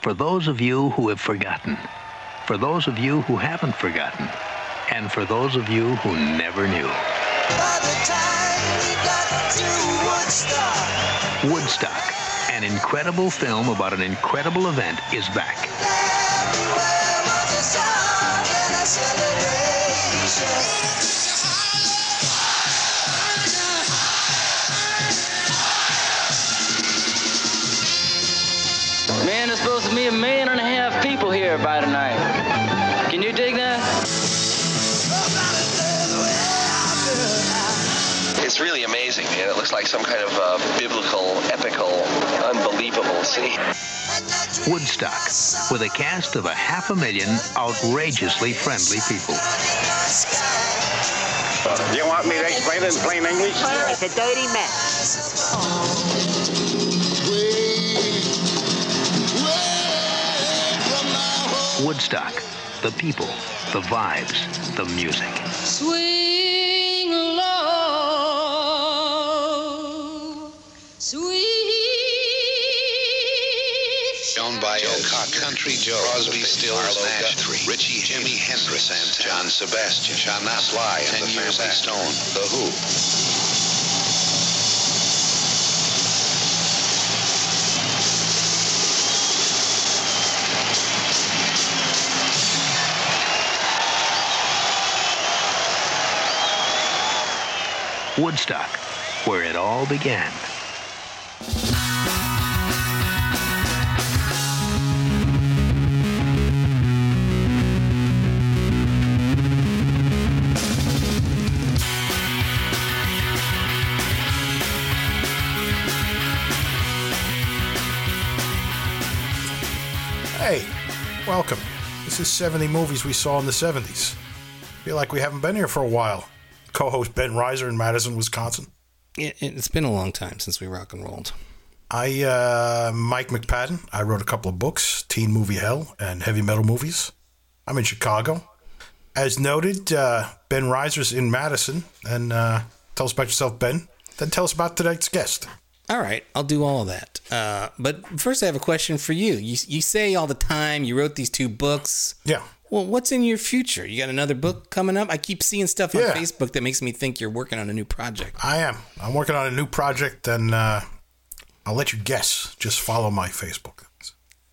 For those of you who have forgotten, for those of you who haven't forgotten, and for those of you who never knew. Woodstock, an incredible film about an incredible event, is back. Man, some kind of uh, biblical, epical, unbelievable scene. Woodstock, with a cast of a half a million outrageously friendly people. Do you want me to explain it in plain English? It's a dirty mess. Woodstock, the people, the vibes, the music. Country Joe, Crosby, Stills, Nash, Three, Richie, Jimi Hendrix, and John Sebastian, Sha Na Na Sly, and the Family Stone, The Who. Woodstock, where it all began. Welcome. This is 70 movies we saw in the 70s. Feel like we haven't been here for a while. Co host Ben Reiser in Madison, Wisconsin. It, it's been a long time since we rock and rolled. I, uh, Mike McPadden. I wrote a couple of books Teen Movie Hell and Heavy Metal Movies. I'm in Chicago. As noted, uh, Ben Reiser's in Madison. And uh, tell us about yourself, Ben. Then tell us about tonight's guest. All right, I'll do all of that. Uh, but first, I have a question for you. You you say all the time you wrote these two books. Yeah. Well, what's in your future? You got another book coming up? I keep seeing stuff on Yeah. Facebook that makes me think you're working on a new project. I am. I'm working on a new project, and uh, I'll let you guess. Just follow my Facebook.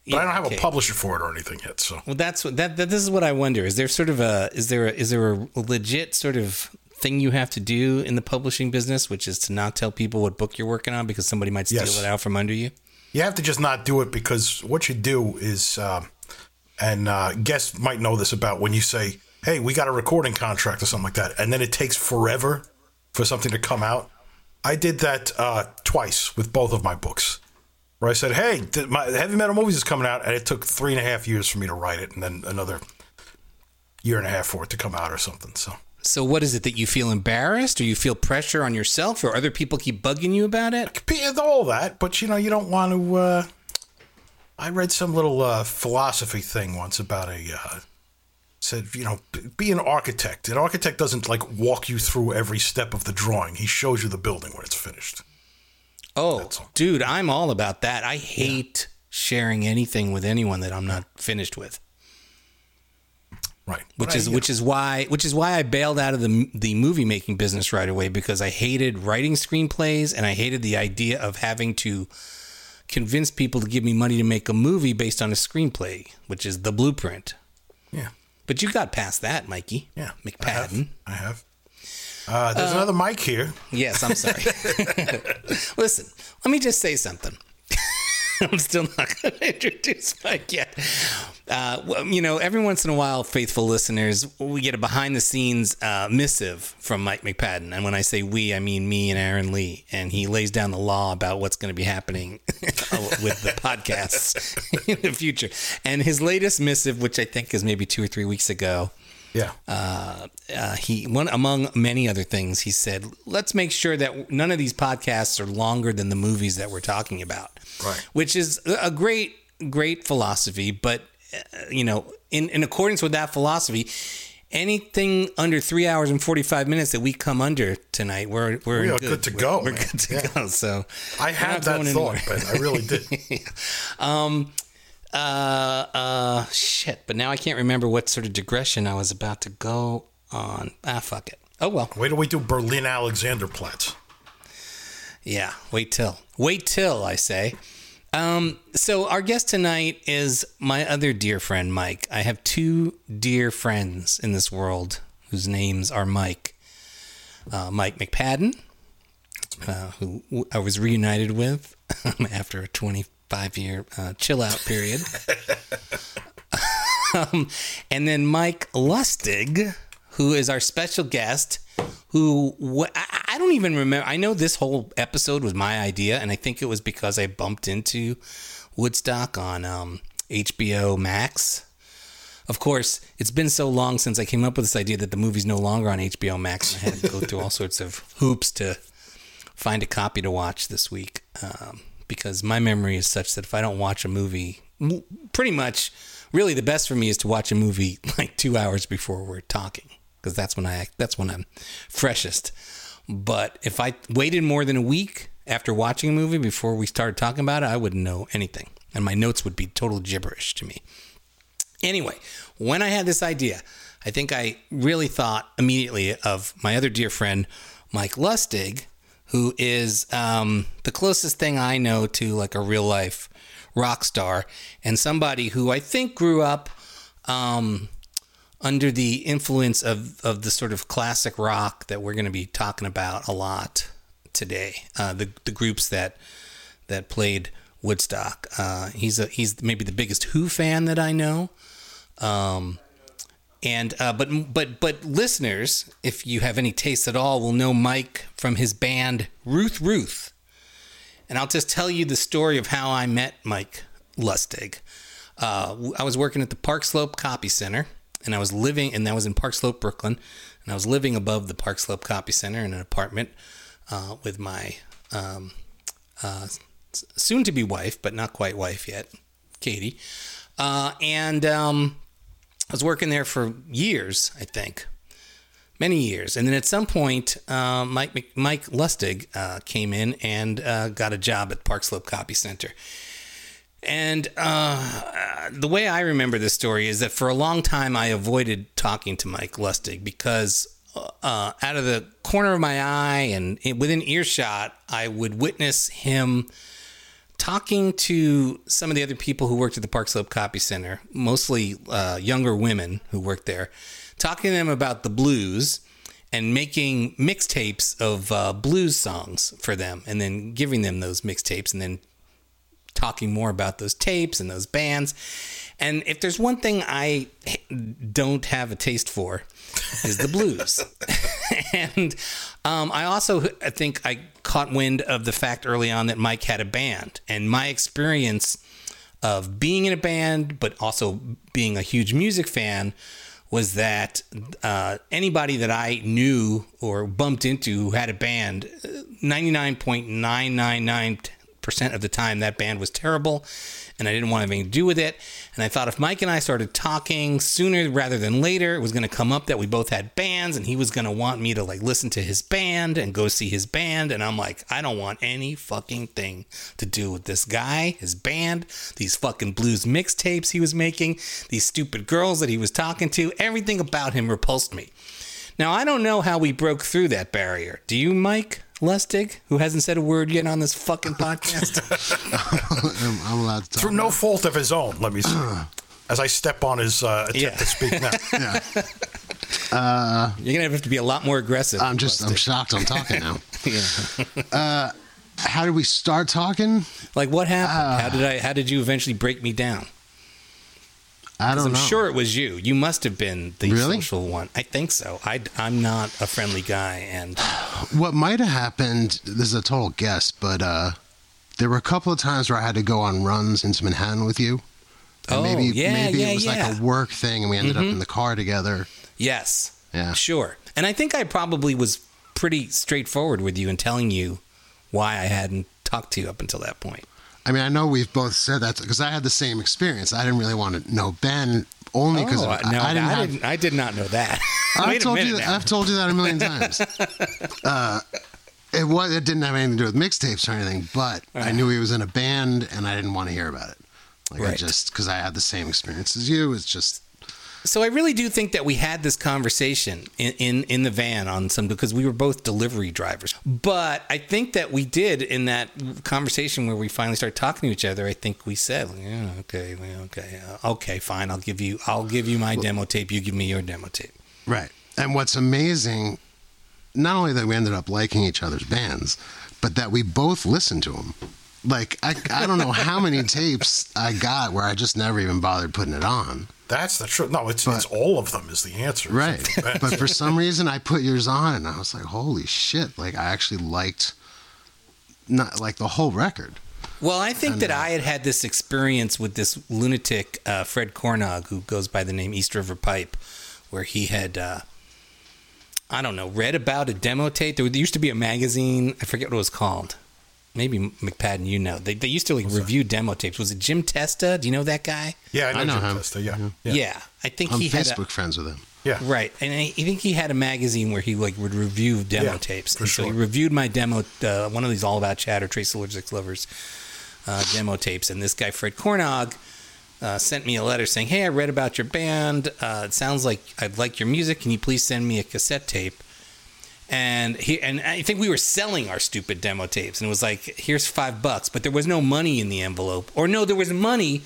But I don't have Okay. a publisher for it or anything yet. So Well, that's what that, that. This is what I wonder. Is there sort of a is there a, is there a legit sort of thing you have to do in the publishing business, which is to not tell people what book you're working on because somebody might steal Yes. it out from under you? you have to just not do it because what you do is, um, and uh, guests might know this about when you say, "Hey, we got a recording contract" or something like that, and then it takes forever for something to come out. I did that uh, twice with both of my books, where I said, "Hey, th- my heavy metal movies is coming out," and it took three and a half years for me to write it, and then another year and a half for it to come out or something. So. So, what is it that you feel embarrassed, or you feel pressure on yourself, or other people keep bugging you about it? All that, but you know, you don't want to. Uh, I read some little uh, philosophy thing once about a. Uh, said, you know, be an architect. An architect doesn't like walk you through every step of the drawing. He shows you the building when it's finished. Oh, dude, I'm all about that. I hate sharing anything with anyone that I'm not finished with. Right. Which I, is which is why which is why I bailed out of the the movie making business right away because I hated writing screenplays and I hated the idea of having to convince people to give me money to make a movie based on a screenplay, which is the blueprint. Yeah. But you got past that, Mikey. Yeah. McPadden. I have. Uh, there's another mic here. Yes, I'm sorry. Listen, let me just say something. I'm still not going to introduce Mike yet. Uh, you know, every once in a while, faithful listeners, we get a behind the scenes uh, missive from Mike McPadden. And when I say we, I mean me and Aaron Lee. And he lays down the law about what's going to be happening with the podcasts in the future. And his latest missive, which I think is maybe two or three weeks ago, Yeah. uh, he one among many other things he said let's make sure that none of these podcasts are longer than the movies that we're talking about Right. which is a great great philosophy but uh, you know in in accordance with that philosophy anything under three hours and 45 minutes that we come under tonight we're we're We are good to We're- go, we're, man. good to Yeah. go so I had that thought. Ben. I really did. uh, uh, shit. But now I can't remember what sort of digression I was about to go on. Ah, fuck it. Oh well. Wait till we do Berlin Alexanderplatz. Yeah, wait till. Wait till, I say. Um, so, our guest tonight is my other dear friend, Mike. I have two dear friends in this world whose names are Mike. Uh, Mike McPadden, uh, who I was reunited with after a 25 year uh, chill out period. um, and then Mike Lustig, who is our special guest, who wh- I I don't even remember. I know this whole episode was my idea, and I think it was because I bumped into Woodstock on um, HBO Max. Of course, it's been so long since I came up with this idea that the movie's no longer on HBO Max. I had to go through all sorts of hoops to find a copy to watch this week um, because my memory is such that if I don't watch a movie, pretty much, really the best for me is to watch a movie like two hours before we're talking because that's when I that's when I'm freshest. But if I waited more than a week after watching a movie before we started talking about it, I wouldn't know anything, and my notes would be total gibberish to me. Anyway, when I had this idea, I think I really thought immediately of my other dear friend, Mike Lustig, who is um, the closest thing I know to like a real life rock star and somebody who I think grew up um, under the influence of, of the sort of classic rock that we're going to be talking about a lot today. Uh, the, the groups that that played Woodstock. Uh, he's a, he's maybe the biggest Who fan that I know. Um, and uh, but but but listeners, if you have any taste at all, will know Mike from his band Ruth Ruth. And I'll just tell you the story of how I met Mike Lustig. Uh, I was working at the Park Slope Copy Center, and I was living, and that was in Park Slope, Brooklyn, and I was living above the Park Slope Copy Center in an apartment uh, with my um, uh, soon-to-be wife, but not quite wife yet, Katie. Uh, and um, I was working there for years, I think, many years. And then at some point, uh, Mike Mike Lustig uh, came in and uh, got a job at Park Slope Copy Center. And uh, the way I remember this story is that for a long time I avoided talking to Mike Lustig because uh, out of the corner of my eye and within earshot, I would witness him talking to some of the other people who worked at the Park Slope Copy Center, mostly uh, younger women who worked there, talking to them about the blues and making mixtapes of uh, blues songs for them, and then giving them those mixtapes, and then talking more about those tapes and those bands. And if there's one thing I don't have a taste for, is the blues. and um, I also I think I caught wind of the fact early on that Mike had a band, and my experience of being in a band, but also being a huge music fan, was that uh, anybody that I knew or bumped into who had a band, ninety nine point nine nine nine percent of the time that band was terrible and I didn't want anything to do with it. And I thought if Mike and I started talking sooner rather than later, it was going to come up that we both had bands and he was going to want me to like listen to his band and go see his band. And I'm like, I don't want any fucking thing to do with this guy, his band, these fucking blues mixtapes he was making, these stupid girls that he was talking to. Everything about him repulsed me. Now, I don't know how we broke through that barrier. Do you, Mike? Lustig, who hasn't said a word yet on this fucking podcast. I'm, I'm allowed to talk. Through no fault of his own, let me say. As I step on his uh, attempt Yeah. to speak now. yeah. Uh, You're gonna have to be a lot more aggressive. I'm just, I'm shocked I'm talking now. Yeah. Uh, how did we start talking? Like what happened? how did I? How did you eventually break me down? I don't I'm know. sure it was you. You must have been the Really? social one. I think so. I, am not a friendly guy, and What might have happened, this is a total guess, but uh, there were a couple of times where I had to go on runs into Manhattan with you. And Oh, maybe, yeah, maybe yeah, it was yeah. like a work thing and we ended Mhm. up in the car together. yes, Yeah. sure. And I think I probably was pretty straightforward with you in telling you why I hadn't talked to you up until that point. I mean, I know we've both said that because I had the same experience. I didn't really want to know Ben only because Oh, I, no, I didn't I have. didn't. I did not know that. I've told you. That. I've told you that a million times. uh, it was. It didn't have anything to do with mixtapes or anything. But I knew he was in a band, and I didn't want to hear about it. Like I just because I had the same experience as you. It's just So I really do think that we had this conversation in, in, in the van on some because we were both delivery drivers. But I think that we did in that conversation where we finally started talking to each other. I think we said, yeah, okay, okay, uh, okay, fine. I'll give you, I'll give you my demo tape. You give me your demo tape. right. And what's amazing, not only that we ended up liking each other's bands, but that we both listened to them. Like I, I don't know how many tapes I got where I just never even bothered putting it on. That's the truth. No, it's, But- it's all of them is the answer. Right. but for some reason, I put yours on, and I was like, "Holy shit!" Like I actually liked, not like the whole record. Well, I think And, that uh, I had had this experience with this lunatic uh, Fred Cornog, who goes by the name East River Pipe, where he had, uh, I don't know, read about a demo tape. There used to be a magazine. I forget what it was called. Maybe McPadden, you know. They, they used to like review demo tapes. Was it Jim Testa? Do you know that guy? Yeah, I know, I know Jim him. Testa, yeah. Yeah, Yeah. I think I'm he had. Facebook A, friends with him. Yeah. Right, and I, I think he had a magazine where he like would review demo Yeah, tapes. for And so he reviewed my demo, uh, one of these All About Chatter, Trace Allergic Lovers uh, demo tapes. And this guy Fred Cornog uh, sent me a letter saying, "Hey, I read about your band. Uh, it sounds like I'd like your music. Can you please send me a cassette tape?" And he and I think we were selling our stupid demo tapes, and it was like, "Here's five bucks," but there was no money in the envelope, or no, there was money,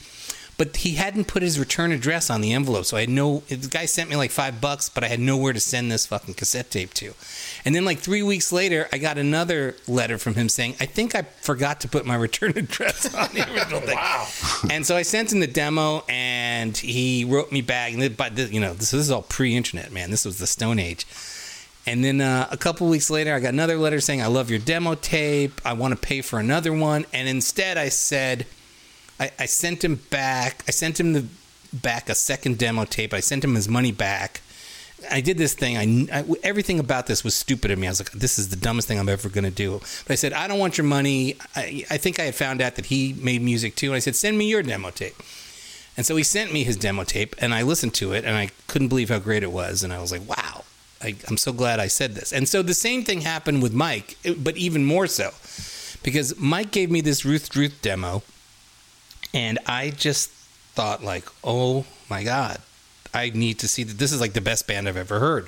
but he hadn't put his return address on the envelope, so I had no. The guy sent me like five bucks, but I had nowhere to send this fucking cassette tape to. And then like three weeks later, I got another letter from him saying, "I think I forgot to put my return address on the original thing." Wow. and so I sent him the demo, and he wrote me back. And but you know, this, this is all pre-internet, man. This was the Stone Age. And then uh, a couple weeks later, I got another letter saying, "I love your demo tape. I want to pay for another one." And instead, I said, I, I sent him back. I sent him the back a second demo tape. I sent him his money back. I did this thing. I, I- everything about this was stupid to me. I was like, "This is the dumbest thing I'm ever going to do." But I said, "I don't want your money." I, I think I had found out that he made music too, and I said, "Send me your demo tape." And so he sent me his demo tape, and I listened to it, and I couldn't believe how great it was. And I was like, "Wow, I, I'm so glad I said this." And so the same thing happened with Mike, but even more so, because Mike gave me this Ruth Ruth demo, and I just thought like, "Oh my god, I need to see that. This is like the best band I've ever heard."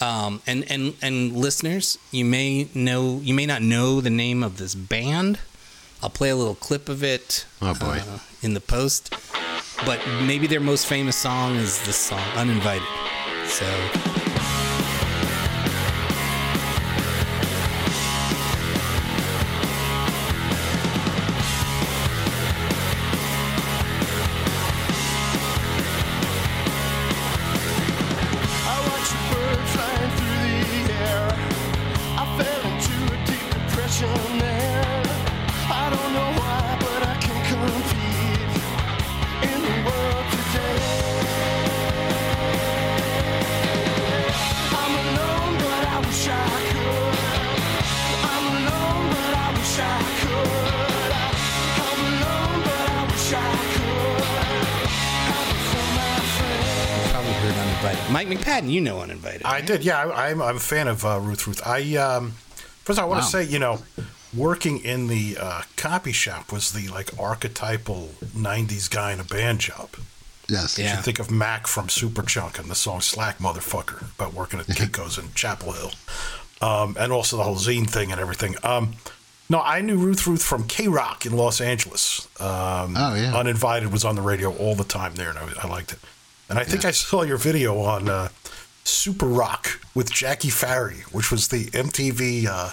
Um, and and and listeners, you may know, you may not know the name of this band. I'll play a little clip of it. Oh, boy. uh, in the post. But maybe their most famous song is this song, "Uninvited." So. You know Uninvited. I did, yeah. I, I'm, I'm a fan of uh, Ruth Ruth. I um, first I want Wow. to say, you know, working in the uh, copy shop was the like archetypal '90s guy in a band job. Yes. You Yeah. should think of Mac from Superchunk and the song "Slack Motherfucker" about working at Kinko's in Chapel Hill, um, and also the whole zine thing and everything. Um, no, I knew Ruth Ruth from K Rock in Los Angeles. Um, Oh, yeah. Uninvited was on the radio all the time there, and I, I liked it. And I think I saw your video on uh, Super Rock with Jackie Farry, which was the MTV uh,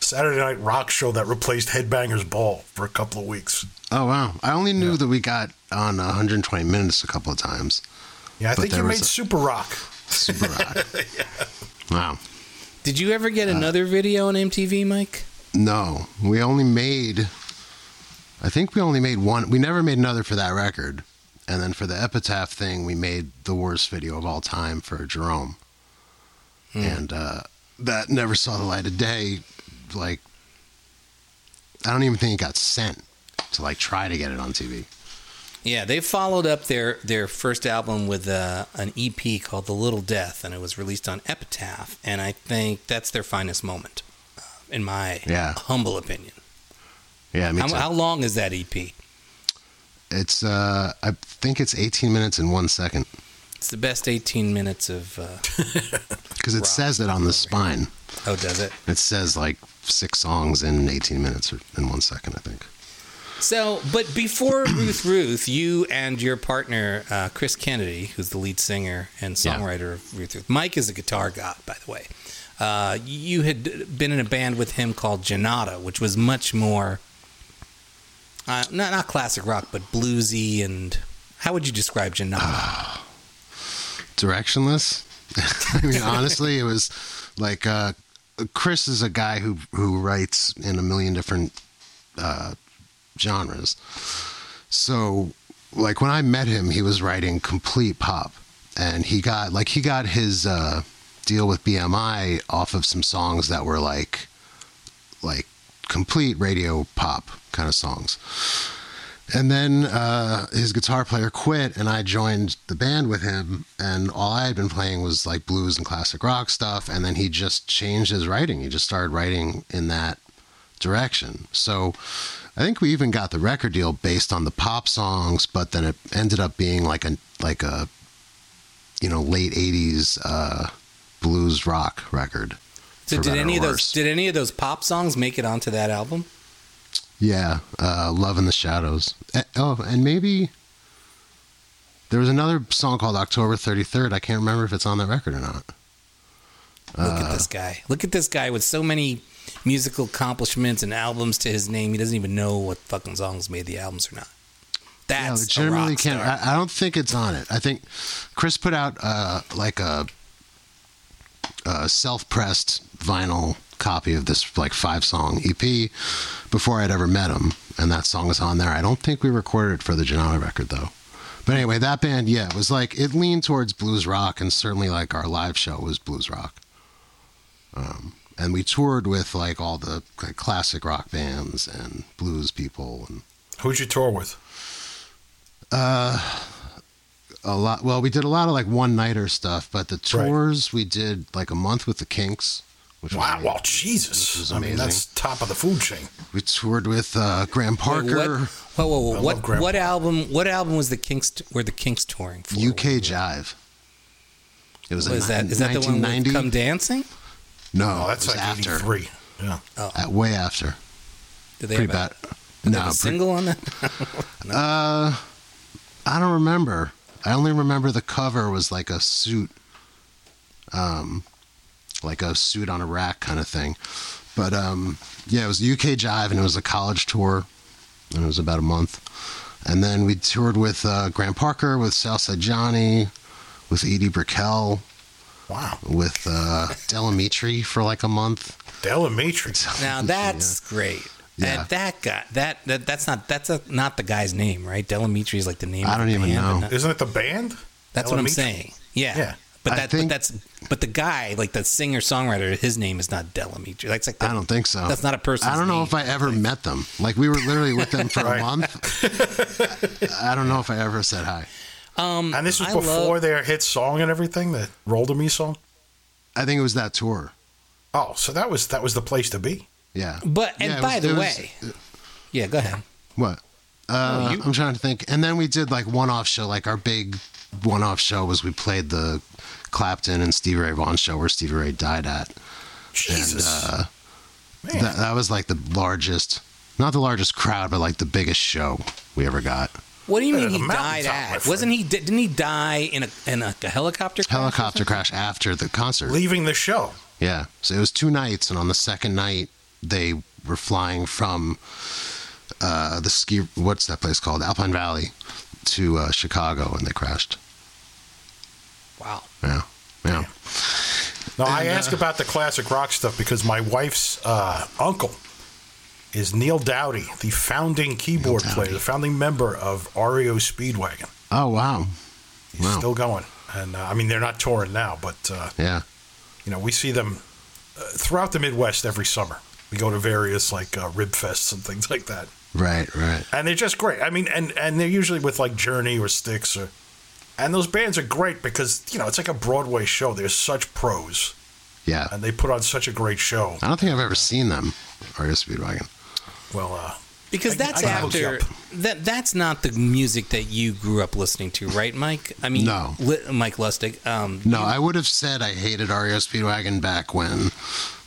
Saturday Night Rock show that replaced Headbangers Ball for a couple of weeks. Oh wow! I only knew that we got on 120 minutes a couple of times. Yeah, I think you made a- Super Rock. Super rock. Wow. Did you ever Uh, get another video on MTV, Mike? No, we only made. I think we only made one. We never made another for that record, and then for the epitaph thing, we made the worst video of all time for Jerome, and uh, that never saw the light of day. Like, I don't even think it got sent to like try to get it on TV. Yeah, they followed up their their first album with uh, an EP called "The Little Death," and it was released on Epitaph. And I think that's their finest moment, uh, in my Yeah. humble opinion. Yeah, me How, too. how long is that EP? It's uh, I think it's 18 minutes and one second It's the best 18 minutes of. Uh, because it says it on the spine. oh, does it? It says like six songs in 18 minutes or in one second, I think. So, but before Ruth Ruth, you and your partner, uh, Chris Kennedy, who's the lead singer and Yeah. songwriter of Ruth Ruth, Mike is a guitar god, by the way. Uh, you had been in a band with him called Janata, which was much more, uh, not, not classic rock, but bluesy. And how would you describe Janata? directionless. I mean, honestly, it was like uh, Chris is a guy who who writes in a million different uh, genres. So, like when I met him, he was writing complete pop, and he got like he got his uh, deal with BMI off of some songs that were like like complete radio pop kind of songs. And then uh, his guitar player quit, and I joined the band with him. And all I had been playing was like blues and classic rock stuff. And then he just changed his writing. He just started writing in that direction. So I think we even got the record deal based on the pop songs, but then it ended up being like a like a you know late '80s uh, blues rock record. So, did any of those did any of those pop songs make it onto that album? Yeah, uh, Love in the Shadows. Oh, and maybe there was another song called October 33rd. I can't remember if it's on that record or not. Look Uh, at this guy. Look at this guy with so many musical accomplishments and albums to his name. He doesn't even know what fucking songs made the albums or not. Yeah, That's a legitimately rock can't. star. I, I don't think it's on it. I think Chris put out uh, like a, a self-pressed vinyl copy of this like five-song EP before I'd ever met him, and that song is on there. I don't think we recorded it for the Janata record though. But anyway, that band, yeah, it was like it leaned towards blues rock, and certainly like our live show was blues rock. Um, and we toured with like all the like, classic rock bands and blues people and Who'd you tour with? uh, a lot. Well, we did a lot of like one nighter stuff, but the Right. tours we did like a month with the Kinks. Which Wow, was, well, Jesus. which I mean, that's top of the food chain. We toured with uh, Graham Wait, Parker, what, whoa, whoa, whoa. What, what album? What album was the Kinks? Were the Kinks touring for? UK Jive. It was, Was in that? Is that the one with 1990? Come Dancing? No, Oh, that's like after. 83. Yeah. Uh, way after. Did they Pretty have bad. a, did they No, have a pre- single on that? no. Uh, I don't remember. I only remember the cover was like a suit, um, like a suit on a rack kind of thing. But um, yeah, it was UK Jive, and it was a college tour, and it was about a month. And then we toured with uh, Graham Parker, with Southside Johnny, with Edie Brickell, Wow. with uh, Del Amitri for like a month. Del Amitri. Now that's great. Yeah. And that guy, that, that that's not that's a, not the guy's name, right? Del Amitri is like the name. I don't the even band, know. not- Isn't it the band? that's what I'm saying. Yeah. Yeah. But that, think- but that's, but the guy, like the singer songwriter, his name is not Del Amitri. That's like the, I don't think so. That's not a person. I don't know if I ever met them. Like we were literally with them for Right. a month. I don't know if I ever said hi. Um, And this was I before love- their hit song and everything, the Roll to Me song? I think it was that tour. Oh, so that was that was the place to be. Yeah. But and Yeah, by was- the it was- way, yeah, go ahead. What? Uh, Oh, you- I'm trying to think. And then we did like one-off show. Like our big one-off show was we played the Clapton and Stevie Ray Vaughan show where Stevie Ray died at. Jesus. And uh, Man. that, that was like the largest, not the largest crowd, but like the biggest show we ever got. What do you mean he died at? Wasn't he? Didn't he die in a in a, a helicopter? crash Helicopter crash after the concert. Leaving the show. Yeah. So it was two nights, and on the second night, they were flying from uh, the ski. What's that place called? Alpine Valley to uh, Chicago, and they crashed. Wow. Yeah. Yeah. No, I And, ask uh, about the classic rock stuff because my wife's uh, uncle is Neal Doughty, the founding keyboard player, the founding member of REO Speedwagon. Oh wow. He's Wow. still going. And uh, I mean, they're not touring now, but uh, Yeah. you know, we see them uh, throughout the Midwest every summer. We go to various like uh, rib fests and things like that, Right. Right. and they're just great. I mean, and and they're usually with like Journey or Styx or, and those bands are great because you know it's like a Broadway show. They're such pros, Yeah. and they put on such a great show. I don't think I've ever seen them. REO Speedwagon. Well, uh, Because I- that's I can hook you after up. that. That's not the music that you grew up listening to, right, Mike? I mean, No. li- Mike Lustig. Um, No, I would have said I hated REO Speedwagon back when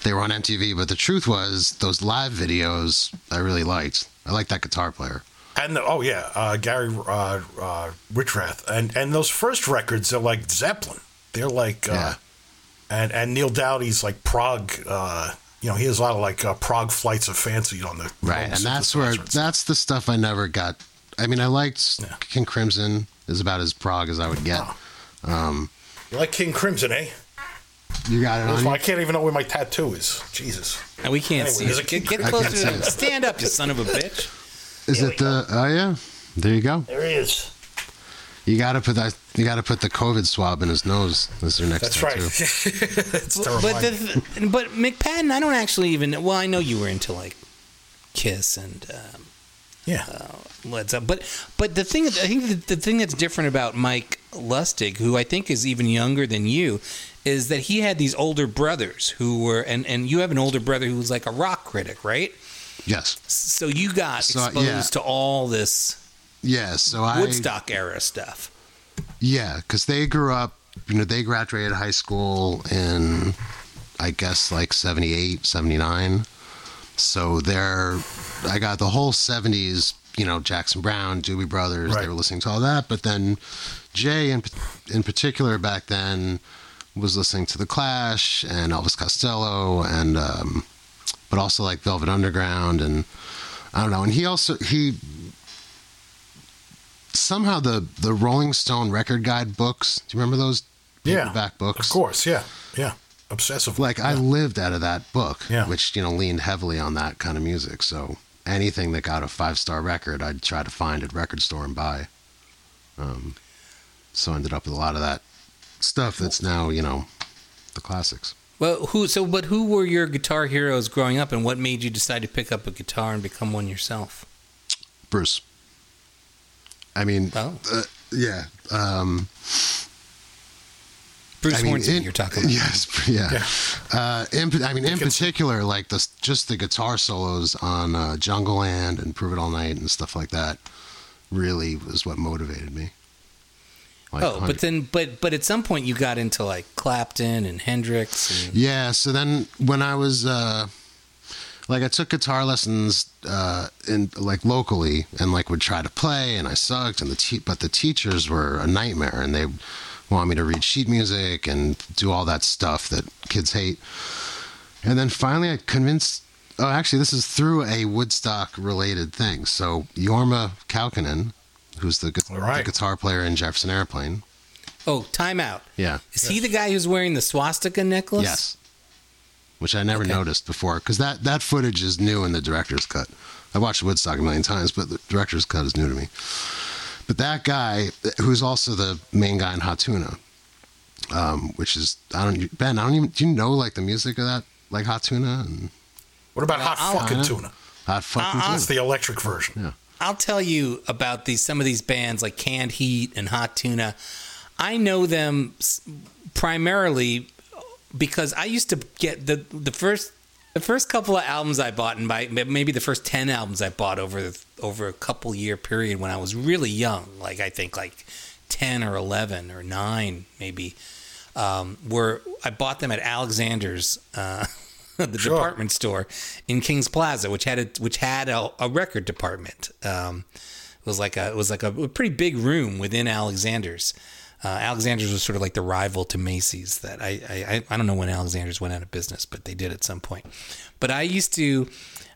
they were on MTV, but the truth was those live videos I really liked. I liked that guitar player. And the, oh yeah, uh, Gary uh, uh, Richrath, and and those first records are like Zeppelin. They're like, uh, Yeah. and and Neal Doughty's like prog. Uh, you know, he has a lot of like uh, prog flights of fancy on the Right, and that's where synthesizer. that's the stuff I never got. I mean, I liked King Crimson is about as prog as I would get. Um, You like King Crimson, eh? you got it on. I can't even know where my tattoo is. Jesus. and we can't Anyway, see. it. a Get, get closer to see Stand up, you son of a bitch. Is it the? Oh yeah, there you go. There he is. You got to put that. You got to put the COVID swab in his nose. That's your next That's right. tattoo. That's to But remind the, but McPadden, I don't actually even. Well, I know you were into like Kiss and um, yeah. Led Zeppelin, but but the thing I think the, the thing that's different about Mike Lustig, who I think is even younger than you, is that he had these older brothers who were and and you have an older brother who was like a rock critic, right? Yes. So you got So, exposed yeah. to all this Yeah. So I. Woodstock era stuff. Yeah, because they grew up. You know, they graduated high school in, I guess, like 78, 79. So they're. I got the whole 70s. You know, Jackson Browne, Doobie Brothers. Right. They were listening to all that, but then Jay, in in particular, back then, was listening to the Clash and Elvis Costello, and um, but also like Velvet Underground, and I don't know. And he also he somehow the the Rolling Stone record guide books. Do you remember those Yeah. paperback books? Of course, yeah, yeah. Obsessive. Like I lived out of that book, Yeah. which you know leaned heavily on that kind of music. So anything that got a five star record, I'd try to find at record store and buy. Um, so I ended up with a lot of that stuff that's now you know the classics. Well, who so but who were your guitar heroes growing up, and what made you decide to pick up a guitar and become one yourself? Bruce. I mean, Oh. uh, yeah. Um, Bruce I mean, Hornsby, in- you're talking about. Yes, yeah. Uh, in, I mean, in particular, like the just the guitar solos on uh, Jungleland and Prove It All Night and stuff like that, really was what motivated me. Like, oh, but then, but but at some point you got into like Clapton and Hendrix. And, yeah. So then, when I was uh, like, I took guitar lessons uh, in like locally, and like would try to play, and I sucked, and the te- but the teachers were a nightmare, and they want me to read sheet music and do all that stuff that kids hate. And then finally, I convinced. Oh, actually, this is through a Woodstock related thing. So Jorma Kaukonen, who's the, gu- All right. the guitar player in Jefferson Airplane. oh, time out. Yeah. Is he the guy who's wearing the swastika necklace? Yes. Which I never Okay. noticed before because that, that footage is new in the director's cut. I watched Woodstock a million times, but the director's cut is new to me. But that guy, who's also the main guy in Hot Tuna, um, which is I don't Ben, I don't even do you know like the music of that like Hot Tuna and What about hot I'll- fucking tuna? Hot fucking I'll- That's the electric version. Yeah. I'll tell you about these some of these bands like Canned Heat and Hot Tuna. I know them primarily because I used to get the the first the first couple of albums I bought and by maybe the first 10 albums I bought over over a couple year period when I was really young, like I think like 10 or 11 or 9 maybe um, were I bought them at Alexander's uh, the Sure. department store in Kings Plaza, which had a which had a, a record department. Um, it was like a it was like a, pretty big room within Alexander's. Uh, Alexander's was sort of like the rival to Macy's. That I, I I don't know when Alexander's went out of business, but they did at some point. But I used to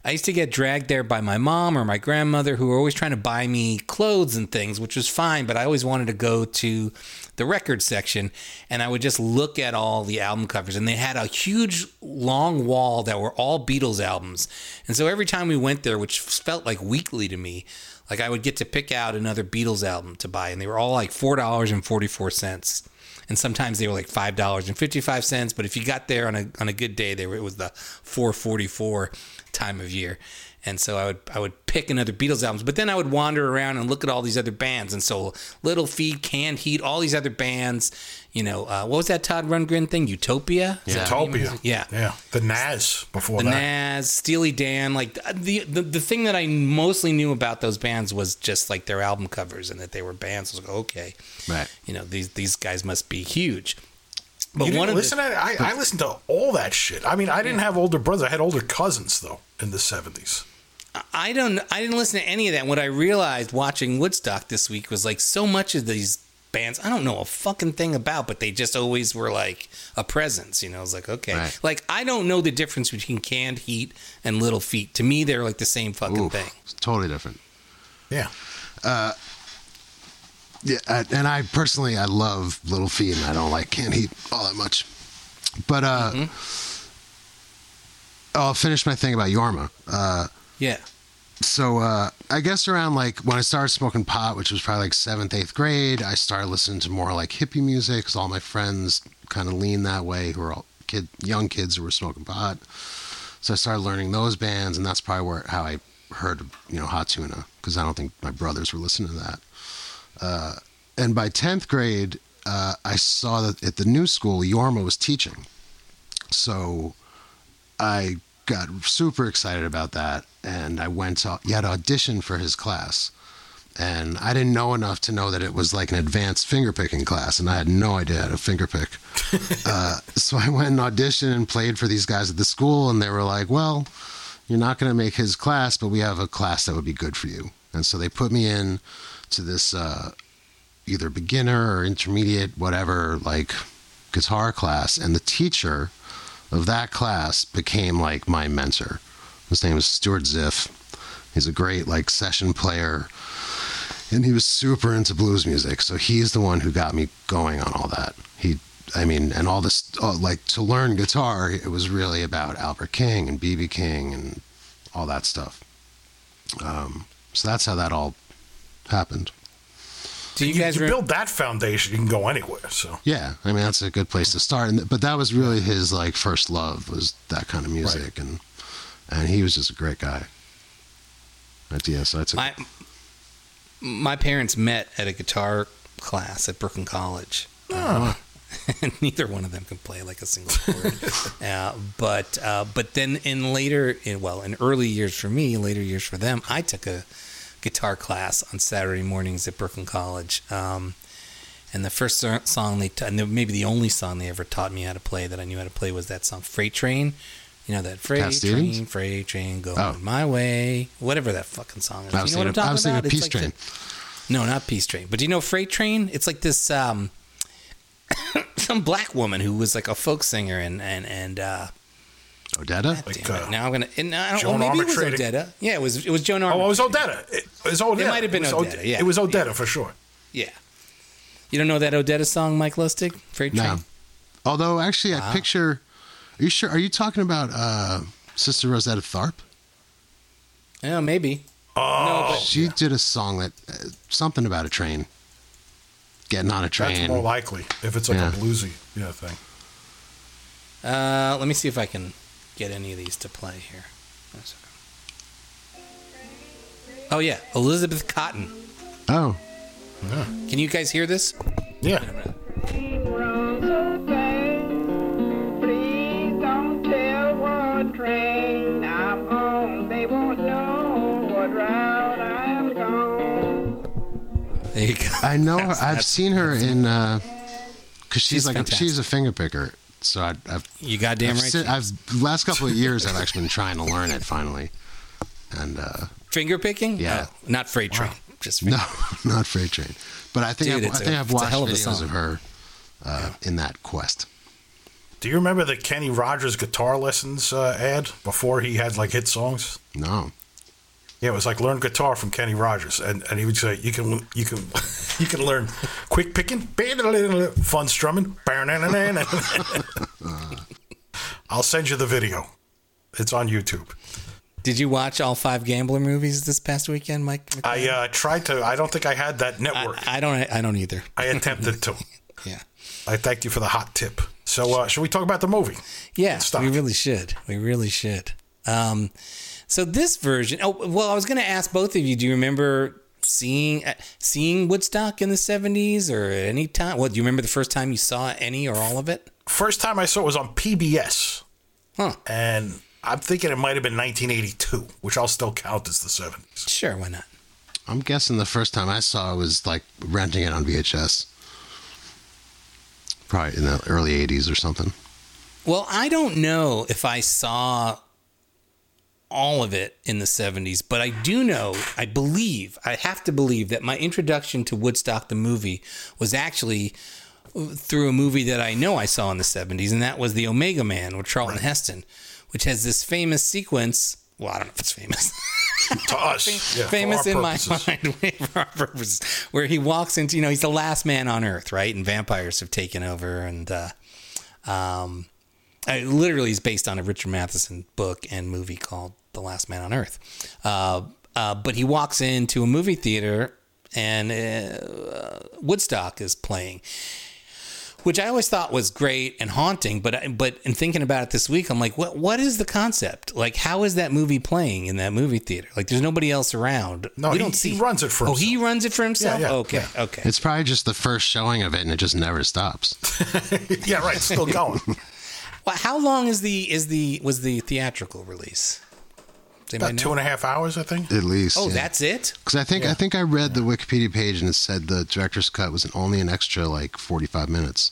I used to get dragged there by my mom or my grandmother, who were always trying to buy me clothes and things, which was fine. But I always wanted to go to the record section, and I would just look at all the album covers, and they had a huge long wall that were all Beatles albums. And so every time we went there, which felt like weekly to me, like I would get to pick out another Beatles album to buy, and they were all like four dollars and forty four cents. And sometimes they were like five dollars and fifty five cents. But if you got there on a on a good day, they were it was the four forty four time of year. And so I would I would pick another Beatles albums, but then I would wander around and look at all these other bands. And so Little Feat, Canned Heat, all these other bands. You know, uh, what was that Todd Rundgren thing? Utopia. Is that the name of Utopia. Yeah. Yeah. The Nazz before that. The that. Nazz, Steely Dan, like the, the the thing that I mostly knew about those bands was just like their album covers and that they were bands. I was like, okay, Right. you know these these guys must be huge. But But you one didn't of listen the, to I, I listened to all that shit. I mean, I didn't have older brothers. I had older cousins though in the seventies. I don't I didn't listen to any of that. What I realized watching Woodstock this week was like so much of these bands I don't know a fucking thing about, but they just always were like a presence. You know, I was like, okay, Right. like I don't know the difference between Canned Heat and Little Feat. To me, they're like the same fucking Oof, thing. it's totally different. Yeah. Uh, Yeah, I- and I personally I love Little Feat, and I don't like Canned Heat all that much. But uh, Mm-hmm. I'll finish my thing about Jorma. Uh, Yeah. so uh, I guess around like when I started smoking pot, which was probably like seventh, eighth grade, I started listening to more like hippie music because all my friends kind of lean that way, who are all kid, young kids who were smoking pot. So I started learning those bands, and that's probably where how I heard you know Hot Tuna because I don't think my brothers were listening to that. Uh, and by tenth grade, uh, I saw that at the new school Jorma was teaching, so I got super excited about that, and I went to he had audition for his class, and I didn't know enough to know that it was like an advanced finger picking class, and I had no idea how to finger pick. uh, so I went and auditioned and played for these guys at the school, and they were like, "Well, you're not going to make his class, but we have a class that would be good for you." And so they put me in to this uh, either beginner or intermediate, whatever, like guitar class, and the teacher of that class became like my mentor. His name is Stuart Ziff. He's a great like session player, and he was super into blues music. So he's the one who got me going on all that. He, I mean, and all this oh, like to learn guitar, it was really about Albert King and BB King and all that stuff. Um, so that's how that all happened. Do you You, guys you re- build that foundation, you can go anywhere. So Yeah, I mean that's a good place to start. And, but that was really his like first love was that kind of music, and and he was just a great guy. But yeah, so that's my my parents met at a guitar class at Brooklyn College. Uh, and neither one of them can play like a single chord. uh, but uh, but then in later, in, well, in early years for me, later years for them, I took a guitar class on Saturday mornings at Brooklyn College. Um, and the first song they, t- and maybe the only song they ever taught me how to play that I knew how to play was that song "Freight Train." You know that freight Stevens? train, freight train, going Oh. my way, whatever that fucking song is. I was you know what I'm thinking, talking I was thinking about? Peace like Train. the- no, not Peace Train. But do you know Freight Train? It's like this um, some black woman who was like a folk singer and and and uh, Odetta. like damn it, uh, now I'm gonna. And I don't, Joan well, maybe it was Odetta. Yeah, it was. It was Joan Armatrading. oh, it was Odetta. It, it was Odetta. It might have been was Od- Odetta, yeah. it was Odetta for sure. Yeah. You don't know that Odetta song, Mike Lustig? Freight Train. No. Although actually, I Wow. picture. Are you sure? Are you talking about uh, Sister Rosetta Tharpe? Yeah, maybe. Oh, no, but She did a song that uh, something about a train. Getting on a train. that's more likely if it's like Yeah. a bluesy yeah thing. uh, let me see if I can get any of these to play here. Oh yeah, Elizabeth Cotten. oh, Yeah. Can you guys hear this? Yeah. Tell train I'm on. They won't know what route I'm gone. There you go. I know. her. That's- I've that's- seen her in Uh, because she's, She's like a, fantastic. she's a finger picker. So I, I've You goddamn I've, right. sit- I've last couple of years I've actually been trying to learn it finally, and uh, Finger picking? Yeah. Oh, not freight train. Just no, not freight train. But I think Dude, I've, it's I a- think I've it's a watched hell of a videos song. of her uh, in that quest. Do you remember the Kenny Rogers guitar lessons uh, ad before he had like hit songs? No, Yeah, it was like learn guitar from Kenny Rogers, and, and he would say you can you can you can learn quick picking, fun strumming. I'll send you the video. It's on YouTube. Did you watch all five Gambler movies this past weekend, Mike? I uh, tried to. I don't think I had that network. I, I don't. I don't either. I attempted to. Yeah. I thank you for the hot tip. So, uh, should we talk about the movie? Yeah, Stop. we really should. We really should. Um, So this version. Oh well, I was going to ask both of you. Do you remember seeing uh, seeing Woodstock in the seventies or at any time? Well, do you remember the first time you saw any or all of it? First time I saw it was on PBS. Huh. And I'm thinking it might have been 1982, which I'll still count as the 70s. Sure, why not? I'm guessing the first time I saw it was like renting it on VHS. Probably in the early 80s or something. Well, I don't know if I saw all of it in the 70s, but I do know, I believe, I have to believe that my introduction to Woodstock the movie was actually through a movie that I know I saw in the 70s, and that was The Omega Man with Charlton Heston, which has this famous sequence. Well, I don't know if it's famous. to us, yeah, famous in purposes. my mind for our purposes, where he walks into, you know, he's the last man on Earth, right? And vampires have taken over, and uh, um, I, literally is based on a Richard Matheson book and movie called The Last Man on Earth. Uh, uh, but he walks into a movie theater, and uh, Woodstock is playing. Which I always thought was great and haunting, but but in thinking about it this week, I'm like, what what is the concept? Like, how is that movie playing in that movie theater? Like, there's nobody else around. No, we he- don't see. he runs it for Oh, he runs it for himself. yeah, okay, yeah. okay. It's probably just the first showing of it and it just never stops. yeah, right. Still going. Well, how long is the is the was the theatrical release? Does anybody About know? two and a half hours, I think. At least. Oh, that's it. Because I think Yeah. I think I read the Wikipedia page and it said the director's cut was only an extra like 45 minutes.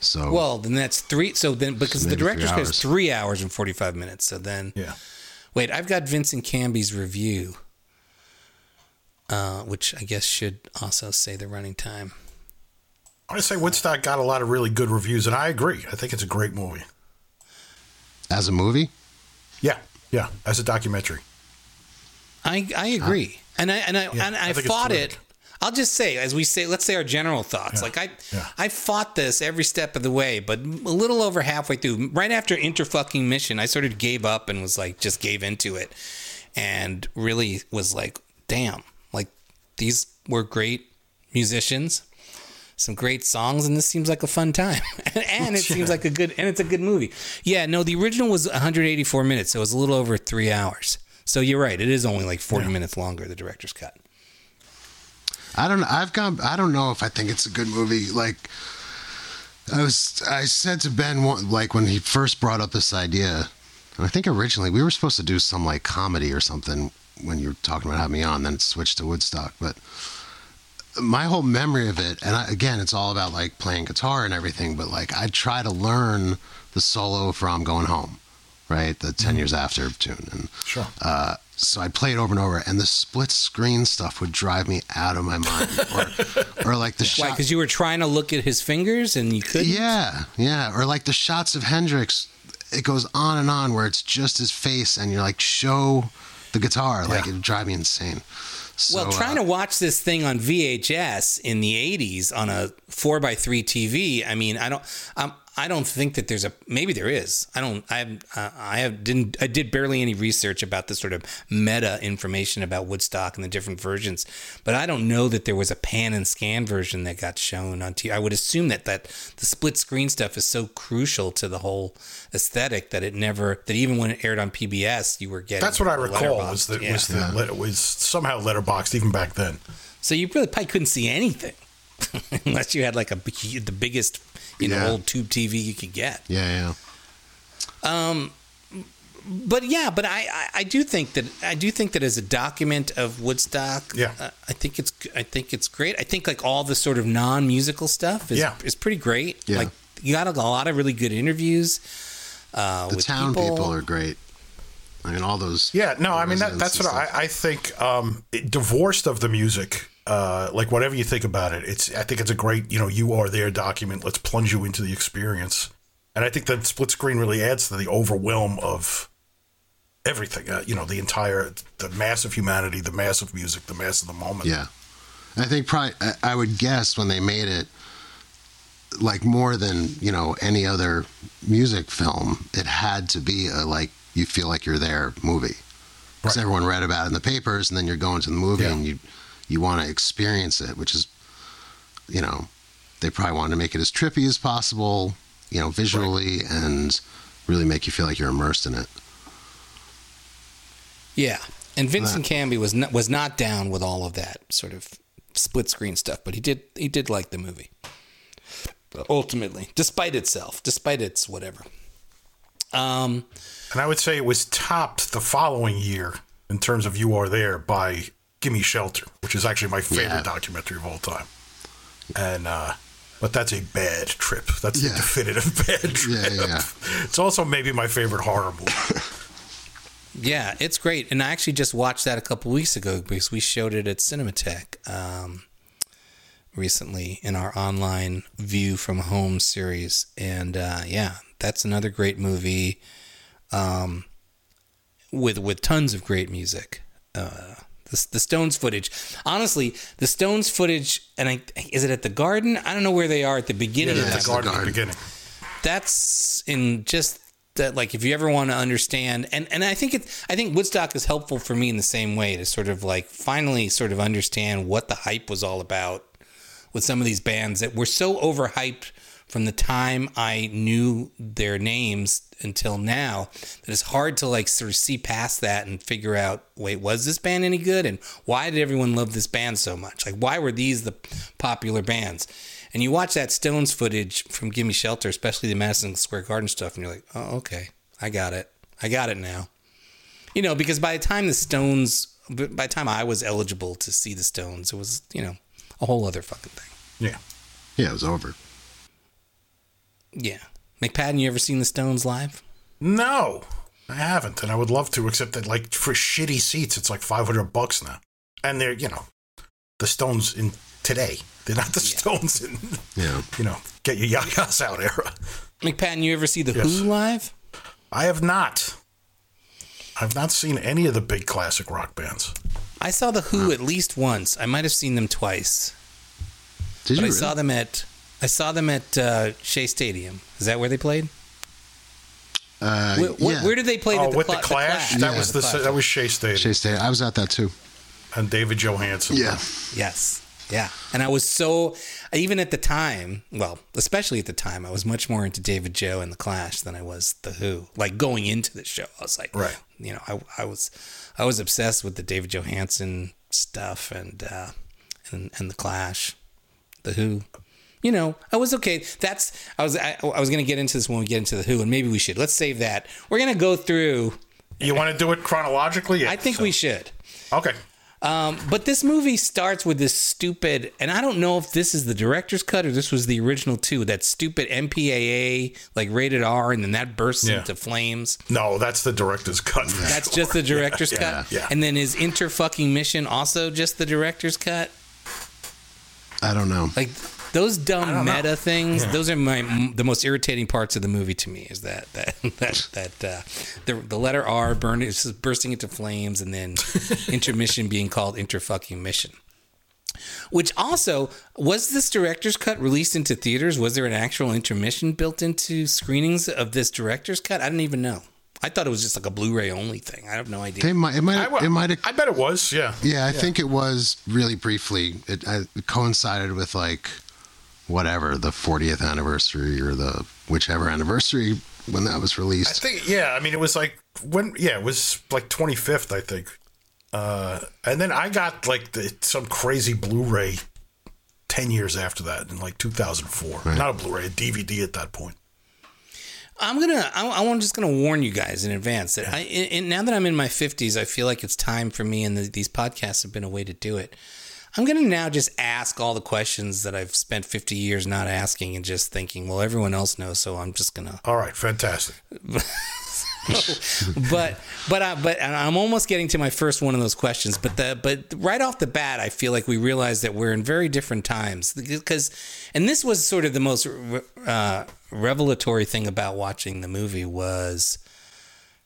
So Well, then that's three. So then, because So the director's cut is three hours and forty five minutes. So then, Yeah. wait, I've got Vincent Canby's review, uh, which I guess should also say the running time. I say Woodstock got a lot of really good reviews, and I agree. I think it's a great movie. as a movie, Yeah, yeah, as a documentary. I I agree, and I and I Yeah, and I I, fought it. I'll just say, as we say, let's say our general thoughts. Like I, yeah. I fought this every step of the way, but a little over halfway through, right after interfucking mission, I sort of gave up and was like, just gave into it, and really was like, damn, like these were great musicians, some great songs, and this seems like a fun time, and it seems like a good, and it's a good movie. Yeah, no, the original was 184 minutes, so it was a little over three hours. So you're right, it is only like 40 minutes longer, the director's cut. I don't. I've gone. I don't know if I think it's a good movie. Like I was. I said to Ben, like when he first brought up this idea, and I think originally we were supposed to do some like comedy or something when you were talking about having me on. Then it switched to Woodstock, but my whole memory of it, and I, again, it's all about like playing guitar and everything. But like I try to learn the solo from Going Home," right? The 10 years after tune, and Sure. uh, so I'd play it over and over, and the split screen stuff would drive me out of my mind. Or, or like the Why? shot. Because you were trying to look at his fingers and you couldn't. Yeah, yeah. Or like the shots of Hendrix, it goes on and on where it's just his face, and you're like, show the guitar. Like, Yeah. it'd drive me insane. So, well, trying uh, to watch this thing on VHS in the '80s on a four by three TV. I mean, I don't. Um, I don't think that there's a. Maybe there is. I don't. I have. Uh, I have didn't. I did barely any research about the sort of meta information about Woodstock and the different versions. But I don't know that there was a pan and scan version that got shown on TV. I would assume that that the split screen stuff is so crucial to the whole aesthetic that it never. That even when it aired on PBS, you were getting. That's what I recall was that Yeah. was the let- was somehow letterboxed even back then. So you really probably couldn't see anything unless you had like a the biggest you know Yeah. old tube TV you could get. yeah, yeah. Um, but yeah, but I, I I do think that I do think that as a document of Woodstock, Yeah. uh, I think it's I think it's great. I think like all the sort of non musical stuff is Yeah. is pretty great. Yeah. Like you got a lot of really good interviews. Uh, The with town people. are great. I mean, all those. Yeah, no, I mean that, that's what. I, I think. Um, it, divorced of the music, uh, like whatever you think about it, it's I think it's a great you know you are there document. Let's plunge you into the experience, and I think that split screen really adds to the overwhelm of everything. Uh, you know, the entire the mass of humanity, the mass of music, the mass of the moment. Yeah. I think probably, I- would guess when they made it, like more than, you know, any other music film, it had to be a like, you feel like you're there movie. Because Right. everyone read about it in the papers and then you're going to the movie Yeah. and you, you want to experience it, which is, you know, they probably wanted to make it as trippy as possible, you know, visually and really make you feel like you're immersed in it. Yeah, and Vincent Canby was not, was not down with all of that sort of split screen stuff, but he did he did like the movie. Ultimately, despite itself, despite its whatever. Um, And I would say it was topped the following year in terms of You Are There by Gimme Shelter, which is actually my favorite Yeah. documentary of all time. And uh but that's a bad trip. That's Yeah. a definitive bad trip. Yeah, yeah. It's also maybe my favorite horror movie. yeah, it's great, and I actually just watched that a couple weeks ago because we showed it at Cinematheque um, recently in our online View from Home series, and uh, yeah, that's another great movie um, with with tons of great music. Uh, the, the Stones footage, honestly, the Stones footage, and I, is it at the Garden? I don't know where they are at the beginning Yeah, of that's the garden at the beginning. that's in just that like if you ever want to understand and and I think it I think Woodstock is helpful for me in the same way to sort of like finally sort of understand what the hype was all about with some of these bands that were so overhyped from the time I knew their names until now that it's hard to like sort of see past that and figure out wait was this band any good and why did everyone love this band so much like why were these the popular bands and you watch that Stones footage from Gimme Shelter, especially the Madison Square Garden stuff, and you're like, oh, okay, I got it. I got it now. You know, because by the time the Stones, by the time I was eligible to see the Stones, it was, you know, a whole other fucking thing. Yeah. Yeah, it was over. Yeah. McPadden, you ever seen the Stones live? No, I haven't, and I would love to, except that like for shitty seats, it's like five hundred bucks now, and they're you know, the Stones in today. They're not the Stones in Yeah. you know get your ya-yas out era. McPadden, you ever see the Yes. Who live? I have not. I've not seen any of the big classic rock bands. I saw the Who at least once. I might have seen them twice. Did but you I really? saw them at I saw them at uh, Shea Stadium. Is that where they played? Uh, Where, where- yeah. where did they play? Oh, the with Cla- the Clash, that Yeah, was the the, Clash. that was Shea Stadium Shea State. I was at that too. and David Johansen. Yeah. Yes. Yeah. And I was so, even at the time, well, especially at the time, I was much more into David Joe and The Clash than I was The Who. Like going into the show, I was like, Right. you know, I, I was, I was obsessed with the David Johansen stuff and, uh, and, and The Clash, The Who. You know, I was okay. That's I was I, I was gonna get into this when we get into the Who, and maybe we should. Let's save that. We're gonna go through. You want to do it chronologically? Yeah, I think so- we should. Okay. Um, but this movie starts with this stupid, and I don't know if this is the director's cut or this was the original too. That stupid MPAA, like rated R, and then that bursts Yeah. into flames. No, that's the director's cut. That's sure. just the director's Yeah, cut. Yeah. And then is Inter fucking Mission also just the director's cut? I don't know. Like those dumb don't know. meta things. Yeah. Those are my the most irritating parts of the movie to me. Is that that that that uh, the the letter R burning is bursting into flames, and then intermission being called inter fucking mission. Which also was this director's cut released into theaters? Was there an actual intermission built into screenings of this director's cut? I didn't even know. I thought it was just like a Blu-ray only thing. I have no idea. They might. It might. I, it might. have I bet it was. Yeah. Yeah, I think it was really briefly. It, I, it coincided with like whatever the 40th anniversary or the whichever anniversary when that was released. I think. Yeah. I mean, it was like when. Yeah, it was like 25th, I think. Uh, and then I got like the, some crazy Blu-ray 10 years after that in like 2004. Not a Blu-ray, a DVD at that point. I'm gonna. I, I'm just gonna warn you guys in advance that I. In, in- now that I'm in my 50s, I feel like it's time for me, and the, these podcasts have been a way to do it. I'm gonna now just ask all the questions that I've spent 50 years not asking, and just thinking, well, everyone else knows, so I'm just gonna. All right, fantastic. but but I, but I'm almost getting to my first one of those questions. But the but right off the bat, I feel like we realize that we're in very different times because, and this was sort of the most uh, revelatory thing about watching the movie was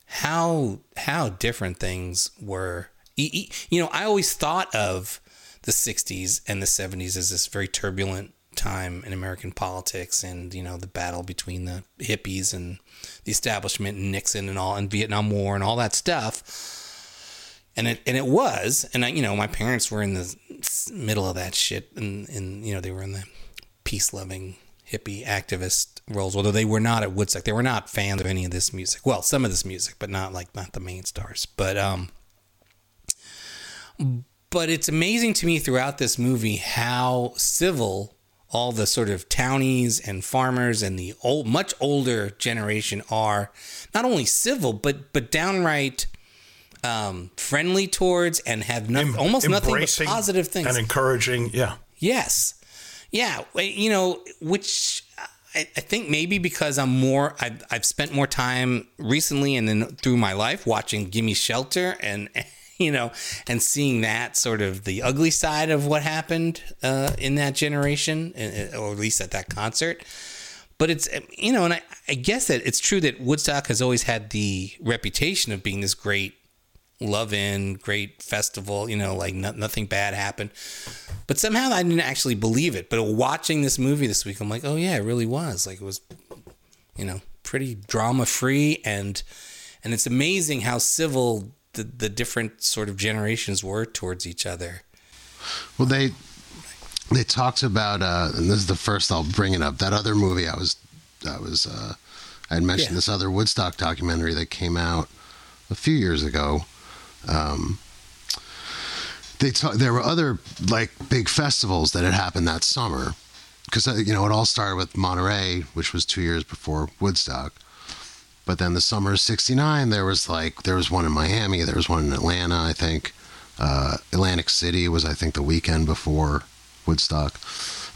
how how different things were. You know, I always thought of the '60s and the '70s as this very turbulent time in American politics, and you know the battle between the hippies and the establishment and Nixon and all and Vietnam War and all that stuff. And it and it was, and I, you know, my parents were in the middle of that shit, and and you know they were in the peace loving hippie activist roles. Although they were not at Woodstock, they were not fans of any of this music. Well, some of this music, but not like not the main stars. But um, but it's amazing to me throughout this movie how civil all the sort of townies and farmers and the old, much older generation are. Not only civil, but but downright um, friendly towards and have no, almost nothing but positive things and encouraging. Yeah. Yes. Yeah. You know, which I, I think maybe because I'm more, I've, I've spent more time recently and then through my life watching Gimme Shelter and, you know, and seeing that sort of the ugly side of what happened uh, in that generation, uh, or at least at that concert. But it's, you know, and I, I guess that it's true that Woodstock has always had the reputation of being this great love in, great festival, you know, like no, nothing bad happened. But somehow I didn't actually believe it. But watching this movie this week, I'm like, oh yeah, it really was. Like it was, you know, pretty drama free and and it's amazing how civil the, the different sort of generations were towards each other. Well, they they talked about, uh, and this is the first I'll bring it up. That other movie I was, I was, uh, I had mentioned Yeah. this other Woodstock documentary that came out a few years ago. Um, they talk, there were other like big festivals that had happened that summer because you know it all started with Monterey, which was two years before Woodstock. But then the summer of '69, there was like there was one in Miami, there was one in Atlanta, I think. Uh, Atlantic City was, I think, the weekend before Woodstock.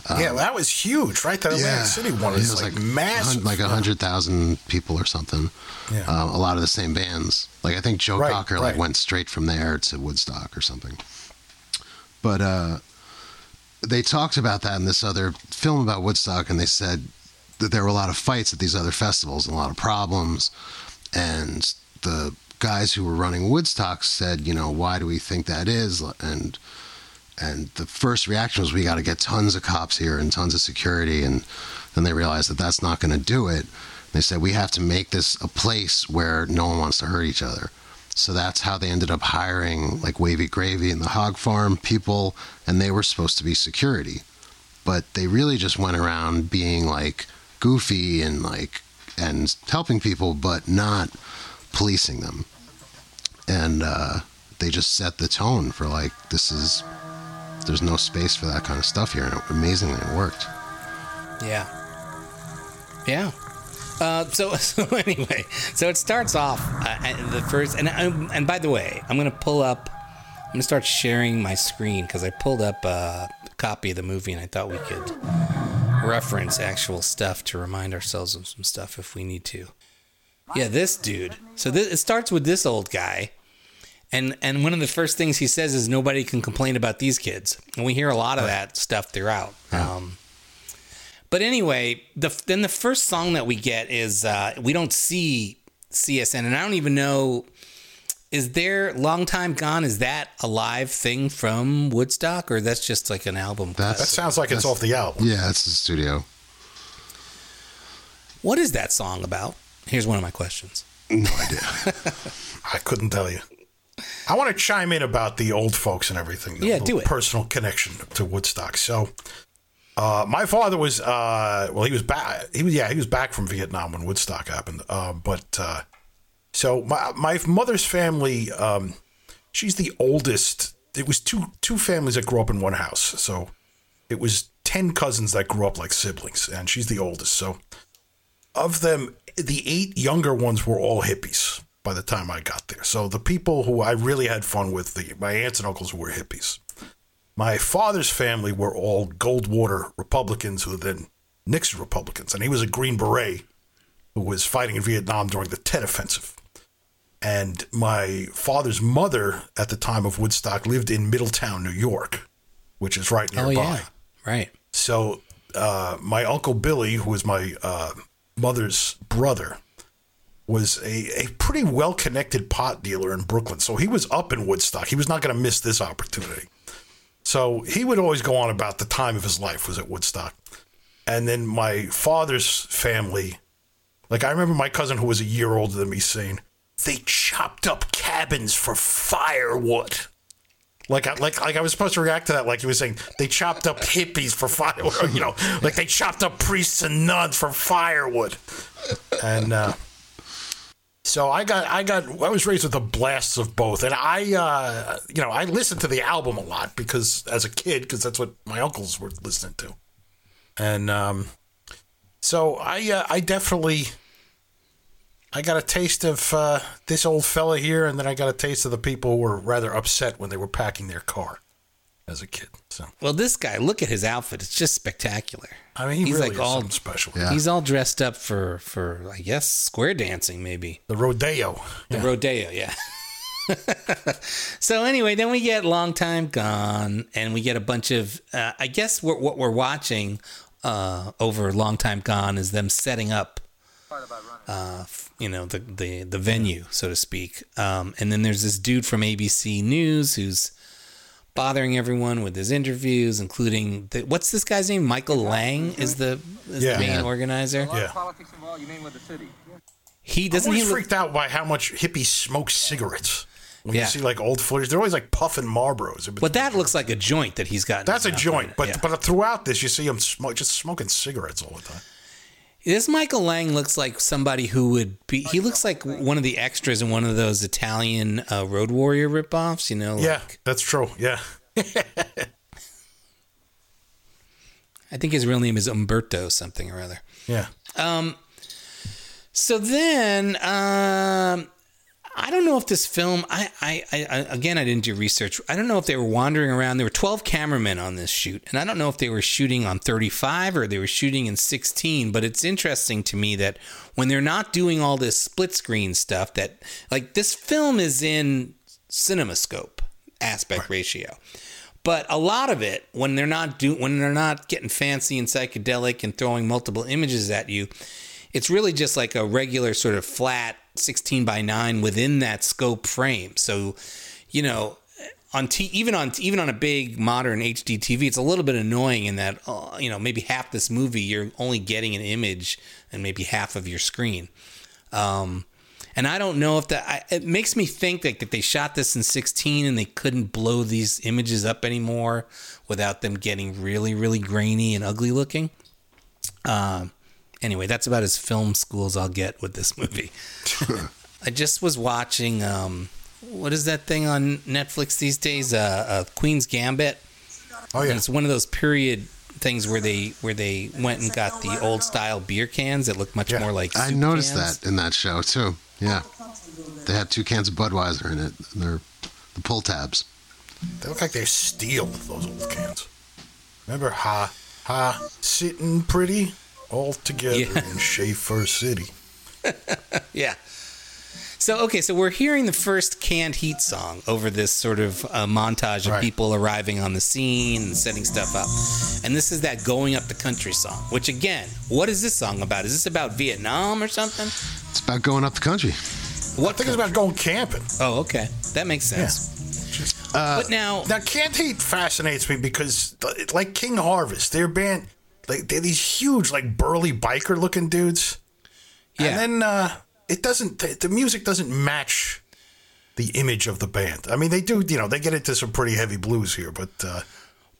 Um, yeah, that was huge, right? That Atlantic City one is was like, hun- massive. like a hundred thousand people or something. Yeah. Um, a lot of the same bands. Like I think Joe Right, Cocker like went straight from there to Woodstock or something. But uh, they talked about that in this other film about Woodstock, and they said that there were a lot of fights at these other festivals and a lot of problems. And the guys who were running Woodstock said, you know, why do we think that is? And and the first reaction was, we got to get tons of cops here and tons of security. And then they realized that that's not going to do it. They said, we have to make this a place where no one wants to hurt each other. So that's how they ended up hiring like Wavy Gravy and the Hog Farm people, and they were supposed to be security. But they really just went around being like goofy and like and helping people, but not policing them. And uh, they just set the tone for like this is there's no space for that kind of stuff here, and amazingly it worked. Yeah. Yeah. Uh, so so anyway, so it starts off uh, the first, and um, and by the way, I'm gonna pull up. I'm gonna start sharing my screen because I pulled up a copy of the movie, and I thought we could reference actual stuff to remind ourselves of some stuff if we need to. Yeah, this dude. So this, it starts with this old guy, and and one of the first things he says is nobody can complain about these kids, and we hear a lot of that stuff throughout. Um, but anyway, the then the first song that we get is uh, we don't see CSN, and I don't even know. Is there "Long Time Gone"? Is that a live thing from Woodstock, or that's just like an album? that sounds like it's off the album. Yeah, it's the studio. What is that song about? Here's one of my questions. No idea. I couldn't tell you. I want to chime in about the old folks and everything. the Yeah, little do it. Personal connection to Woodstock. So, uh, my father was uh, well, he was back. He was yeah, he was back from Vietnam when Woodstock happened. Uh, but uh, so my my mother's family, um, she's the oldest. It was two two families that grew up in one house. So it was ten cousins that grew up like siblings, and she's the oldest. So of them, the eight younger ones were all hippies by the time I got there. So the people who I really had fun with, the, my aunts and uncles were hippies. My father's family were all Goldwater Republicans who were then Nixon Republicans. And he was a Green Beret who was fighting in Vietnam during the Tet Offensive. And my father's mother at the time of Woodstock lived in Middletown, New York, which is right nearby. Oh yeah, right. So uh, my uncle Billy, who was my uh, mother's brother, was a, a pretty well connected pot dealer in Brooklyn. So he was up in Woodstock. He was not going to miss this opportunity. So he would always go on about the time of his life was at Woodstock. And then my father's family, like I remember my cousin who was a year older than me saying, they chopped up cabins for firewood. Like, I, like, like I was supposed to react to that. Like he was saying, they chopped up hippies for firewood. You know, like they chopped up priests and nuns for firewood. And uh, So I got, I got, I was raised with the blasts of both, and I, uh, you know, I listened to the album a lot because as a kid, because that's what my uncles were listening to, and um, so I, uh, I definitely, I got a taste of uh, this old fella here, and then I got a taste of the people who were rather upset when they were packing their car as a kid. So Well, this guy, look at his outfit. It's just spectacular. I mean, he he's really like is all something special. He's all dressed up for for I guess square dancing maybe. The rodeo. The rodeo, yeah. so anyway, then we get long time gone, and we get a bunch of. Uh, I guess what what we're watching uh, over long time gone is them setting up. Uh, f- you know the, the the venue, so to speak, um, and then there's this dude from ABC News who's bothering everyone with his interviews, including the, what's this guy's name? Michael Lang is the, is Yeah. the main Yeah. organizer. Yeah. Politics involved, you mean with the city? He doesn't I'm he always look, freaked out by how much hippies smoke cigarettes. When Yeah. you see like old footage, they're always like puffing Marlboros. But that looks like a joint that he's got. That's a joint, but yeah. but throughout this, you see him smoke, just smoking cigarettes all the time. This Michael Lang looks like somebody who would be. He looks like one of the extras in one of those Italian uh, Road Warrior ripoffs. You know, yeah, that's true. Yeah, I think his real name is Umberto something or other. yeah. Um, so then, um, I don't know if this film. I, I, I, again, I didn't do research. I don't know if they were wandering around. There were twelve cameramen on this shoot, and I don't know if they were shooting on thirty-five or they were shooting in sixteen. But it's interesting to me that when they're not doing all this split screen stuff, that like this film is in CinemaScope aspect ratio. But a lot of it, when they're not do when they're not getting fancy and psychedelic and throwing multiple images at you, it's really just like a regular sort of flat 16 by 9 within that scope frame. So, you know, on t- even on even on a big modern HD TV, it's a little bit annoying in that uh, you know maybe half this movie you're only getting an image and maybe half of your screen. Um, and I don't know if that I, it makes me think that, that they shot this in 16 and they couldn't blow these images up anymore without them getting really really grainy and ugly looking. Um, anyway, that's about as film school as I'll get with this movie. I just was watching um, what is that thing on Netflix these days? Uh, uh, Queen's Gambit. Oh yeah, And it's one of those period things where they where they went and got the old style beer cans that look much more like. I noticed cans. that in that show too. Yeah, they had two cans of Budweiser in it. And they're the pull tabs. They look like they're steel. Those old cans. Remember, ha ha, sitting pretty all together Yeah. in Schaefer City. Yeah. So okay, so we're hearing the first canned heat song over this sort of uh, montage of Right. people arriving on the scene and setting stuff up, and this is that going up the country song. Which again, what is this song about? Is this about Vietnam or something? It's about going up the country. What I think it's about going camping. Oh, okay, that makes sense. but now, Now, Canned Heat fascinates me because, like King Harvest, their band, like they're these huge, like burly biker looking dudes. Yeah. And then uh, it doesn't. The, the music doesn't match the image of the band. I mean, they do. You know, they get into some pretty heavy blues here, but uh,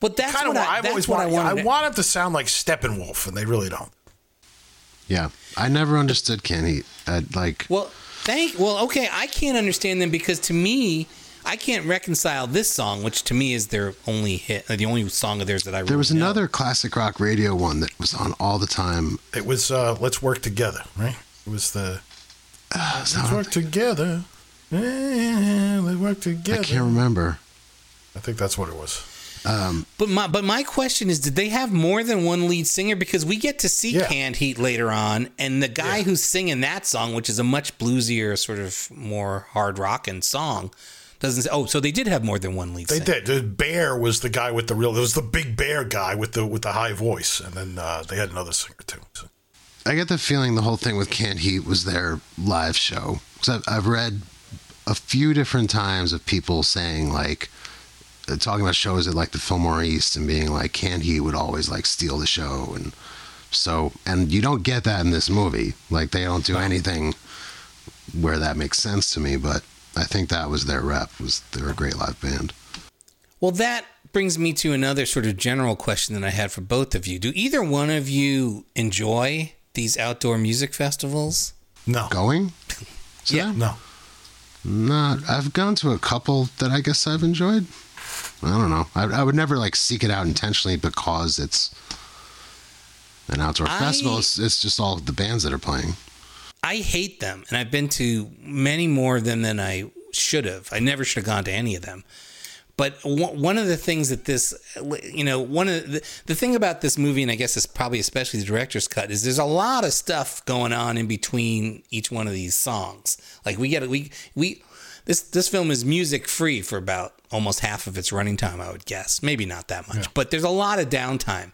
but that's kind of. what I, I've that's always what wanted. I I, wanted. to- want them to sound like Steppenwolf, and they really don't. Yeah, I never understood Canned Heat. I, like, Well, thank. Well, okay, I can't understand them because to me, I can't reconcile this song, which to me is their only hit, uh, the only song of theirs that I. there was know. another classic rock radio one that was on all the time. It was uh, "Let's Work Together," right? It was the Uh, "Let's Work Together." Yeah, let's work together. I can't remember. I think that's what it was. Um, But my but my question is, did they have more than one lead singer? Because we get to see Yeah. Canned Heat later on, and the guy who's singing that song, which is a much bluesier, sort of more hard rocking song, doesn't. Oh, so they did have more than one lead They singer. did. The bear was the guy with the real. It was the big bear guy with the with the high voice, and then uh, they had another singer too. So. I get the feeling the whole thing with Canned Heat was their live show. Because I've, I've read a few different times of people saying like, uh, talking about shows at like the Fillmore East and being like, Canned Heat would always like steal the show, and so and you don't get that in this movie. Like they don't do anything where that makes sense to me. But I think that was their rep. Was they're a great live band. Well, that brings me to another sort of general question that I had for both of you. Do either one of you enjoy these outdoor music festivals? No. Going? See Yeah. them? No. Not. I've gone to a couple that I guess I've enjoyed. I don't know. I, I would never like seek it out intentionally because it's an outdoor I- festival. It's, it's just all the bands that are playing. I hate them, and I've been to many more of them than I should have. I never should have gone to any of them. But one of the things that this, you know, one of the, the thing about this movie, and I guess it's probably especially the director's cut, is there's a lot of stuff going on in between each one of these songs. Like we get we we this this film is music free for about almost half of its running time, I would guess. Maybe not that much, but there's a lot of downtime.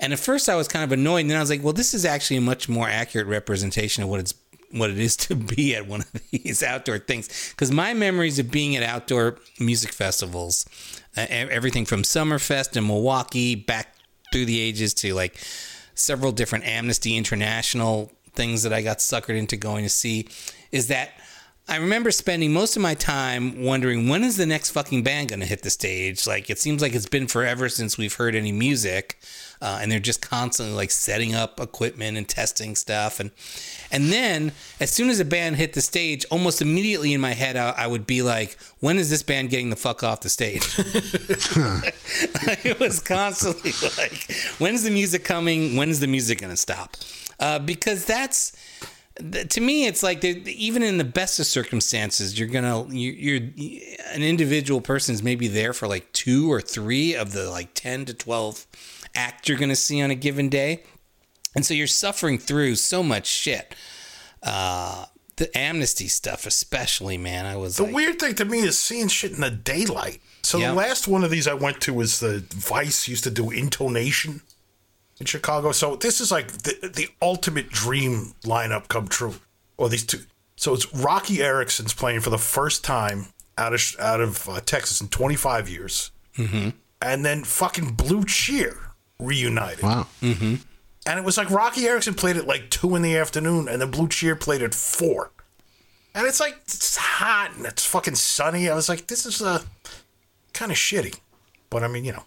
And at first, I was kind of annoyed, and then I was like, well, this is actually a much more accurate representation of what it's what it is to be at one of these outdoor things. Because my memories of being at outdoor music festivals, uh, everything from Summerfest in Milwaukee back through the ages to like several different Amnesty International things that I got suckered into going to see, is that I remember spending most of my time wondering when is the next fucking band going to hit the stage? Like it seems like it's been forever since we've heard any music, uh, and they're just constantly like setting up equipment and testing stuff, and and then as soon as a band hit the stage, almost immediately in my head I, I would be like, when is this band getting the fuck off the stage? it was constantly like, when's the music coming? When is the music going to stop? Uh, because that's th- to me, it's like even in the best of circumstances, you're gonna you, you're an individual person is maybe there for like two or three of the like ten to twelve acts you're gonna see on a given day, and so you're suffering through so much shit. Uh, the amnesty stuff, especially, man. I was The like, weird thing to me is seeing shit in the daylight. So Yeah. the last one of these I went to was the Vice used to do intonation in Chicago. So this is like the the ultimate dream lineup come true. Or these two. So it's Roky Erickson's playing for the first time out of out of uh, Texas in 25 years, mm-hmm. and then fucking Blue Cheer reunited. Wow. Mm-hmm. And it was like Roky Erickson played at like two in the afternoon, and then Blue Cheer played at four. And it's like it's hot and it's fucking sunny. I was like, this is uh, kind of shitty, but I mean, you know,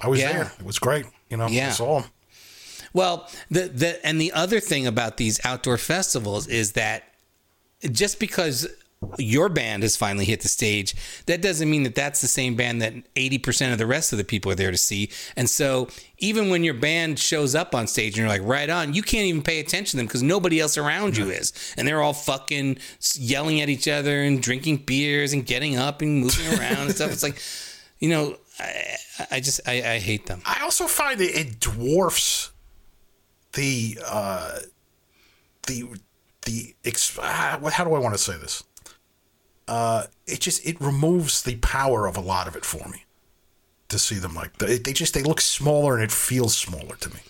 I was Yeah. there. It was great. You know, Yeah. I saw 'em. Well, the the and the other thing about these outdoor festivals is that just because your band has finally hit the stage, that doesn't mean that that's the same band that 80% of the rest of the people are there to see. And so even when your band shows up on stage and you're like, right on, you can't even pay attention to them because nobody else around you is. And they're all fucking yelling at each other and drinking beers and getting up and moving around and stuff. It's like, you know, I, I just, I, I hate them. I also find it, it dwarfs the uh, the the ex- ah, how do I want to say this? Uh, it just it removes the power of a lot of it for me to see them like they, they just they look smaller and it feels smaller to me.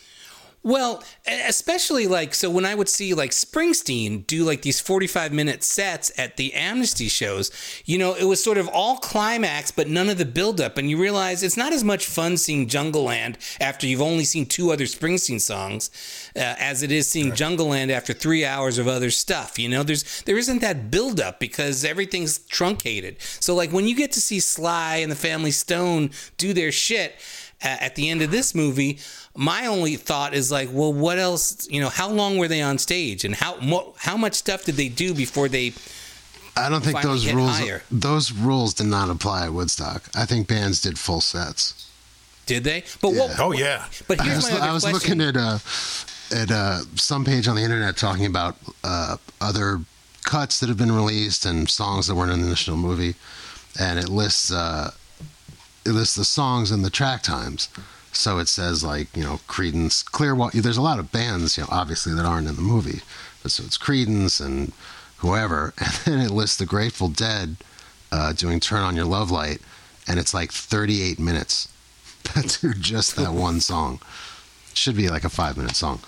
Well, especially like so when I would see like Springsteen do like these 45 minute sets at the Amnesty shows, you know, it was sort of all climax but none of the build up and you realize it's not as much fun seeing Jungleland after you've only seen two other Springsteen songs uh, as it is seeing Jungleland after 3 hours of other stuff, you know? There's there isn't that build up because everything's truncated. So like when you get to see Sly and the Family Stone do their shit a- at the end of this movie, my only thought is like, well, what else? You know, how long were they on stage, and how mo- how much stuff did they do before they? I don't think those rules higher? those rules did not apply at Woodstock. I think bands did full sets. Did they? But what? Oh yeah. But I here's was, my other I was question. looking at uh, at uh, some page on the internet talking about uh, other cuts that have been released and songs that weren't in the initial movie, and it lists uh, it lists the songs and the track times. So it says like you know Creedence, Clearwater. There's a lot of bands you know obviously that aren't in the movie, but so it's Creedence and whoever, and then it lists the Grateful Dead uh, doing "Turn on Your Love Light," and it's like 38 minutes to just that one song. Should be like a five minute song,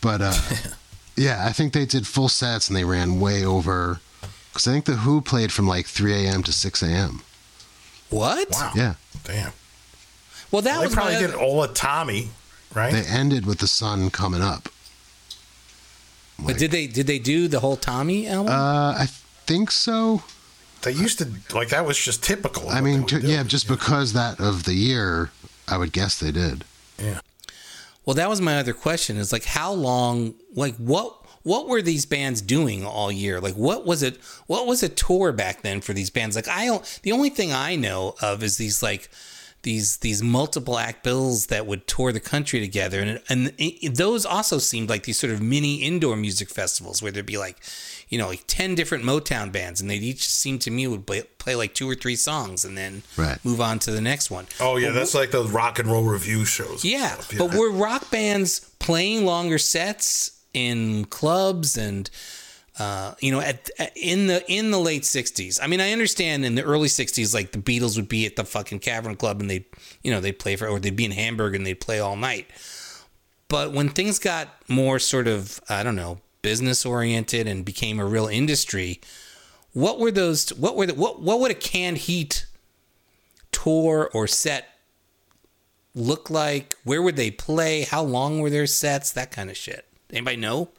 but uh, yeah, I think they did full sets and they ran way over. Because I think the Who played from like 3 a.m. to 6 a.m. What? Wow. Yeah. Damn. Well, that they was probably my did other- all of Tommy, right? They ended with the sun coming up. But did they did they do the whole Tommy album? Uh, I think so. They used to like that was just typical. I mean, they would ju- do. yeah, just because that of the year, I would guess they did. Yeah. Well, that was my other question. Is like how long? Like what? what were these bands doing all year? Like, what was it? What was a tour back then for these bands? Like, I don't. The only thing I know of is these like these these multiple act bills that would tour the country together, and and it, those also seemed like these sort of mini indoor music festivals where there'd be like, you know, like ten different Motown bands, and they'd each seem to me would play, play like two or three songs, and then Right. move on to the next one. Oh yeah, that's like the rock and roll review shows. and Yeah, stuff, but were rock bands playing longer sets in clubs and uh, you know at, at- in the in the late '60s? I mean, I understand in the early '60s, like the Beatles would be at the fucking Cavern Club and they, you know, they'd play for, or they'd be in Hamburg and they'd play all night. But when things got more sort of, I don't know, business oriented and became a real industry, what were those? What were the, what what would a canned heat tour or set look like? Where would they play? How long were their sets? That kind of shit. Anybody know?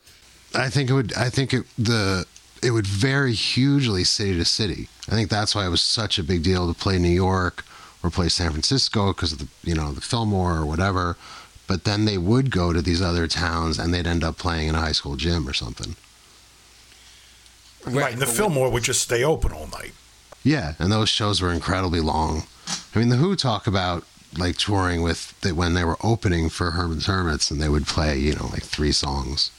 I think it would. I think it the it would vary hugely city to city. I think that's why it was such a big deal to play New York or play San Francisco because of the you know the Fillmore or whatever. But then they would go to these other towns and they'd end up playing in a high school gym or something. Right, and the Fillmore would just stay open all night. Yeah, and those shows were incredibly long. I mean, the Who talk about like touring with that when they were opening for Herman's Hermits and they would play you know like three songs.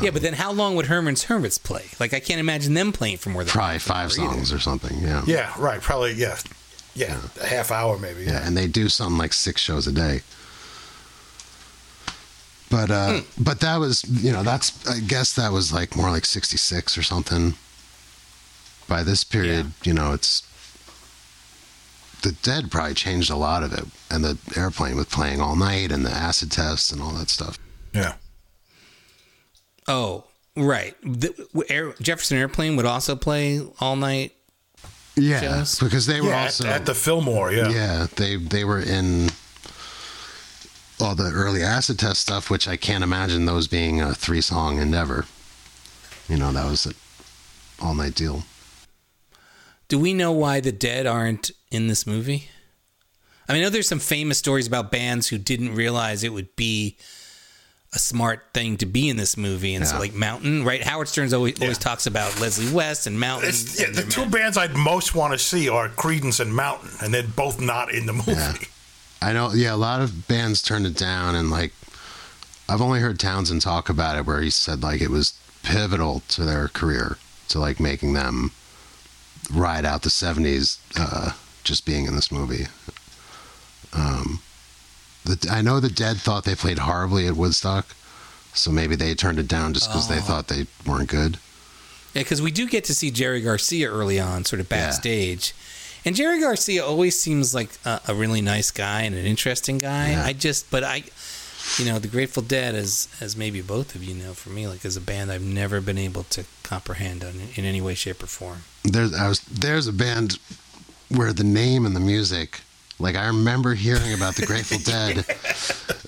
Yeah, but then how long would Herman's Hermits play? Like, I can't imagine them playing for more than Probably five songs or something. Yeah. Yeah, right. Probably yeah, yeah, a half hour maybe. Yeah, and they do something like six shows a day. But uh, but that was you know that's I guess that was like more like sixty six or something. By this period, you know, it's the Dead probably changed a lot of it, and the airplane with playing all night and the acid tests and all that stuff. Yeah. Oh, right. The, Air, Jefferson Airplane would also play all night. Yeah, shows? because they were Yeah, at- also at the Fillmore, yeah. yeah. They they were in all the early acid test stuff, which I can't imagine those being a three song endeavor. You know, that was an all night deal. Do we know why the Dead aren't in this movie? I mean, I know there's some famous stories about bands who didn't realize it would be a smart thing to be in this movie, and so like Mountain, right? Howard Stern's always always talks about Leslie West and Mountain. It's, yeah, the two bands I'd most want to see are Creedence and Mountain, and they're both not in the movie. I know, yeah, a lot of bands turned it down, and like I've only heard Townshend talk about it, where he said like it was pivotal to their career, to like making them ride out the '70s, uh, just being in this movie. Um, the, I know the Dead thought they played horribly at Woodstock, so maybe they turned it down just because they Oh. thought they weren't good. Yeah, because we do get to see Jerry Garcia early on, sort of backstage. And Jerry Garcia always seems like a, a really nice guy and an interesting guy. I just, but I, you know, the Grateful Dead, as as maybe both of you know, for me, like as a band, I've never been able to comprehend on, in any way, shape, or form. there's I was there's a band where the name and the music like I remember hearing about the Grateful Dead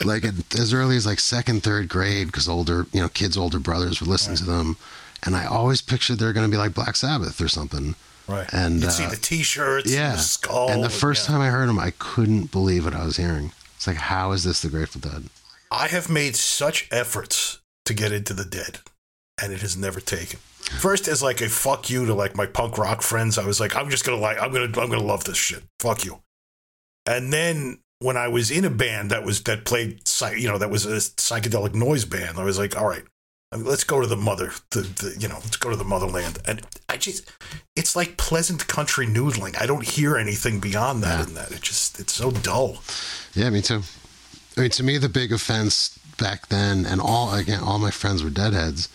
like as early as like second third grade because older you know kids older brothers would listen to them and I always pictured they're going to be like Black Sabbath or something Right. and You'd uh, see the T-shirts, yeah and the skull, and the first yeah. time I heard them I couldn't believe what I was hearing it's like how is this the Grateful Dead I have made such efforts to get into the Dead, and it has never taken. First, as like a fuck you to like my punk rock friends, I was like, I'm just gonna like, I'm gonna, I'm gonna love this shit. Fuck you. And then when I was in a band that was that played, you know, that was a psychedelic noise band, I was like, all right, I mean, let's go to the mother, the, the, you know, let's go to the motherland. And I just, it's like pleasant country noodling. I don't hear anything beyond that in that. It just, it's so dull. Yeah, me too. I mean, to me, the big offense back then, and all again, all my friends were deadheads,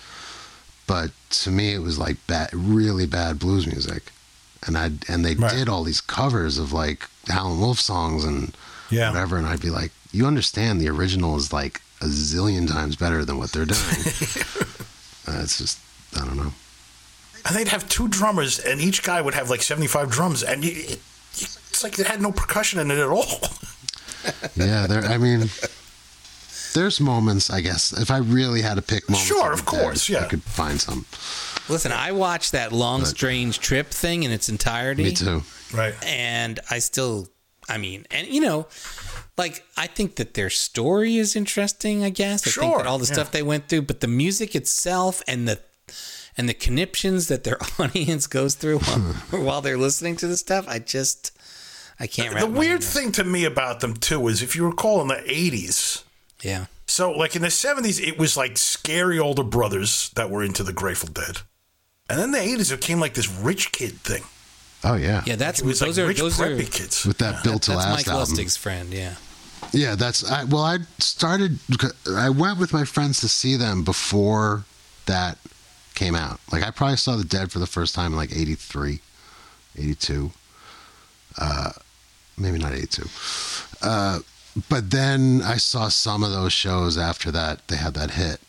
but to me, it was like bad, really bad blues music, and I and they did all these covers of like Howlin' Wolf songs and Yeah. whatever, and I'd be like, you understand the original is like a zillion times better than what they're doing. uh, it's just, I don't know. and they'd have two drummers, and each guy would have like 75 drums, and you, it, it's like it had no percussion in it at all. Yeah, there. I mean, there's moments. I guess if I really had to pick moments, Sure, of course, yeah. I could find some. Listen, I watched that long, But- strange trip thing in its entirety. Me too. Right. And I still, I mean, and you know, like I think that their story is interesting. I guess I think Sure, that all the yeah. stuff they went through, but the music itself and the and the conniptions that their audience goes through while, hmm. while they're listening to the stuff, I just I can't. The wrap my weird head thing to me about them too is if you recall in the '80s, Yeah. so like in the '70s, it was like scary older brothers that were into the Grateful Dead, and then the '80s it became like this rich kid thing. Oh yeah, Yeah, that's It was those like are rich those are kids. with that built to that's last Mike album. Lustig's friend. Yeah. Yeah, that's I, well. I started. I went with my friends to see them before that came out. Like I probably saw the Dead for the first time in like 83, 82. Uh, maybe not 82. Uh, but then I saw some of those shows after that. They had that hit,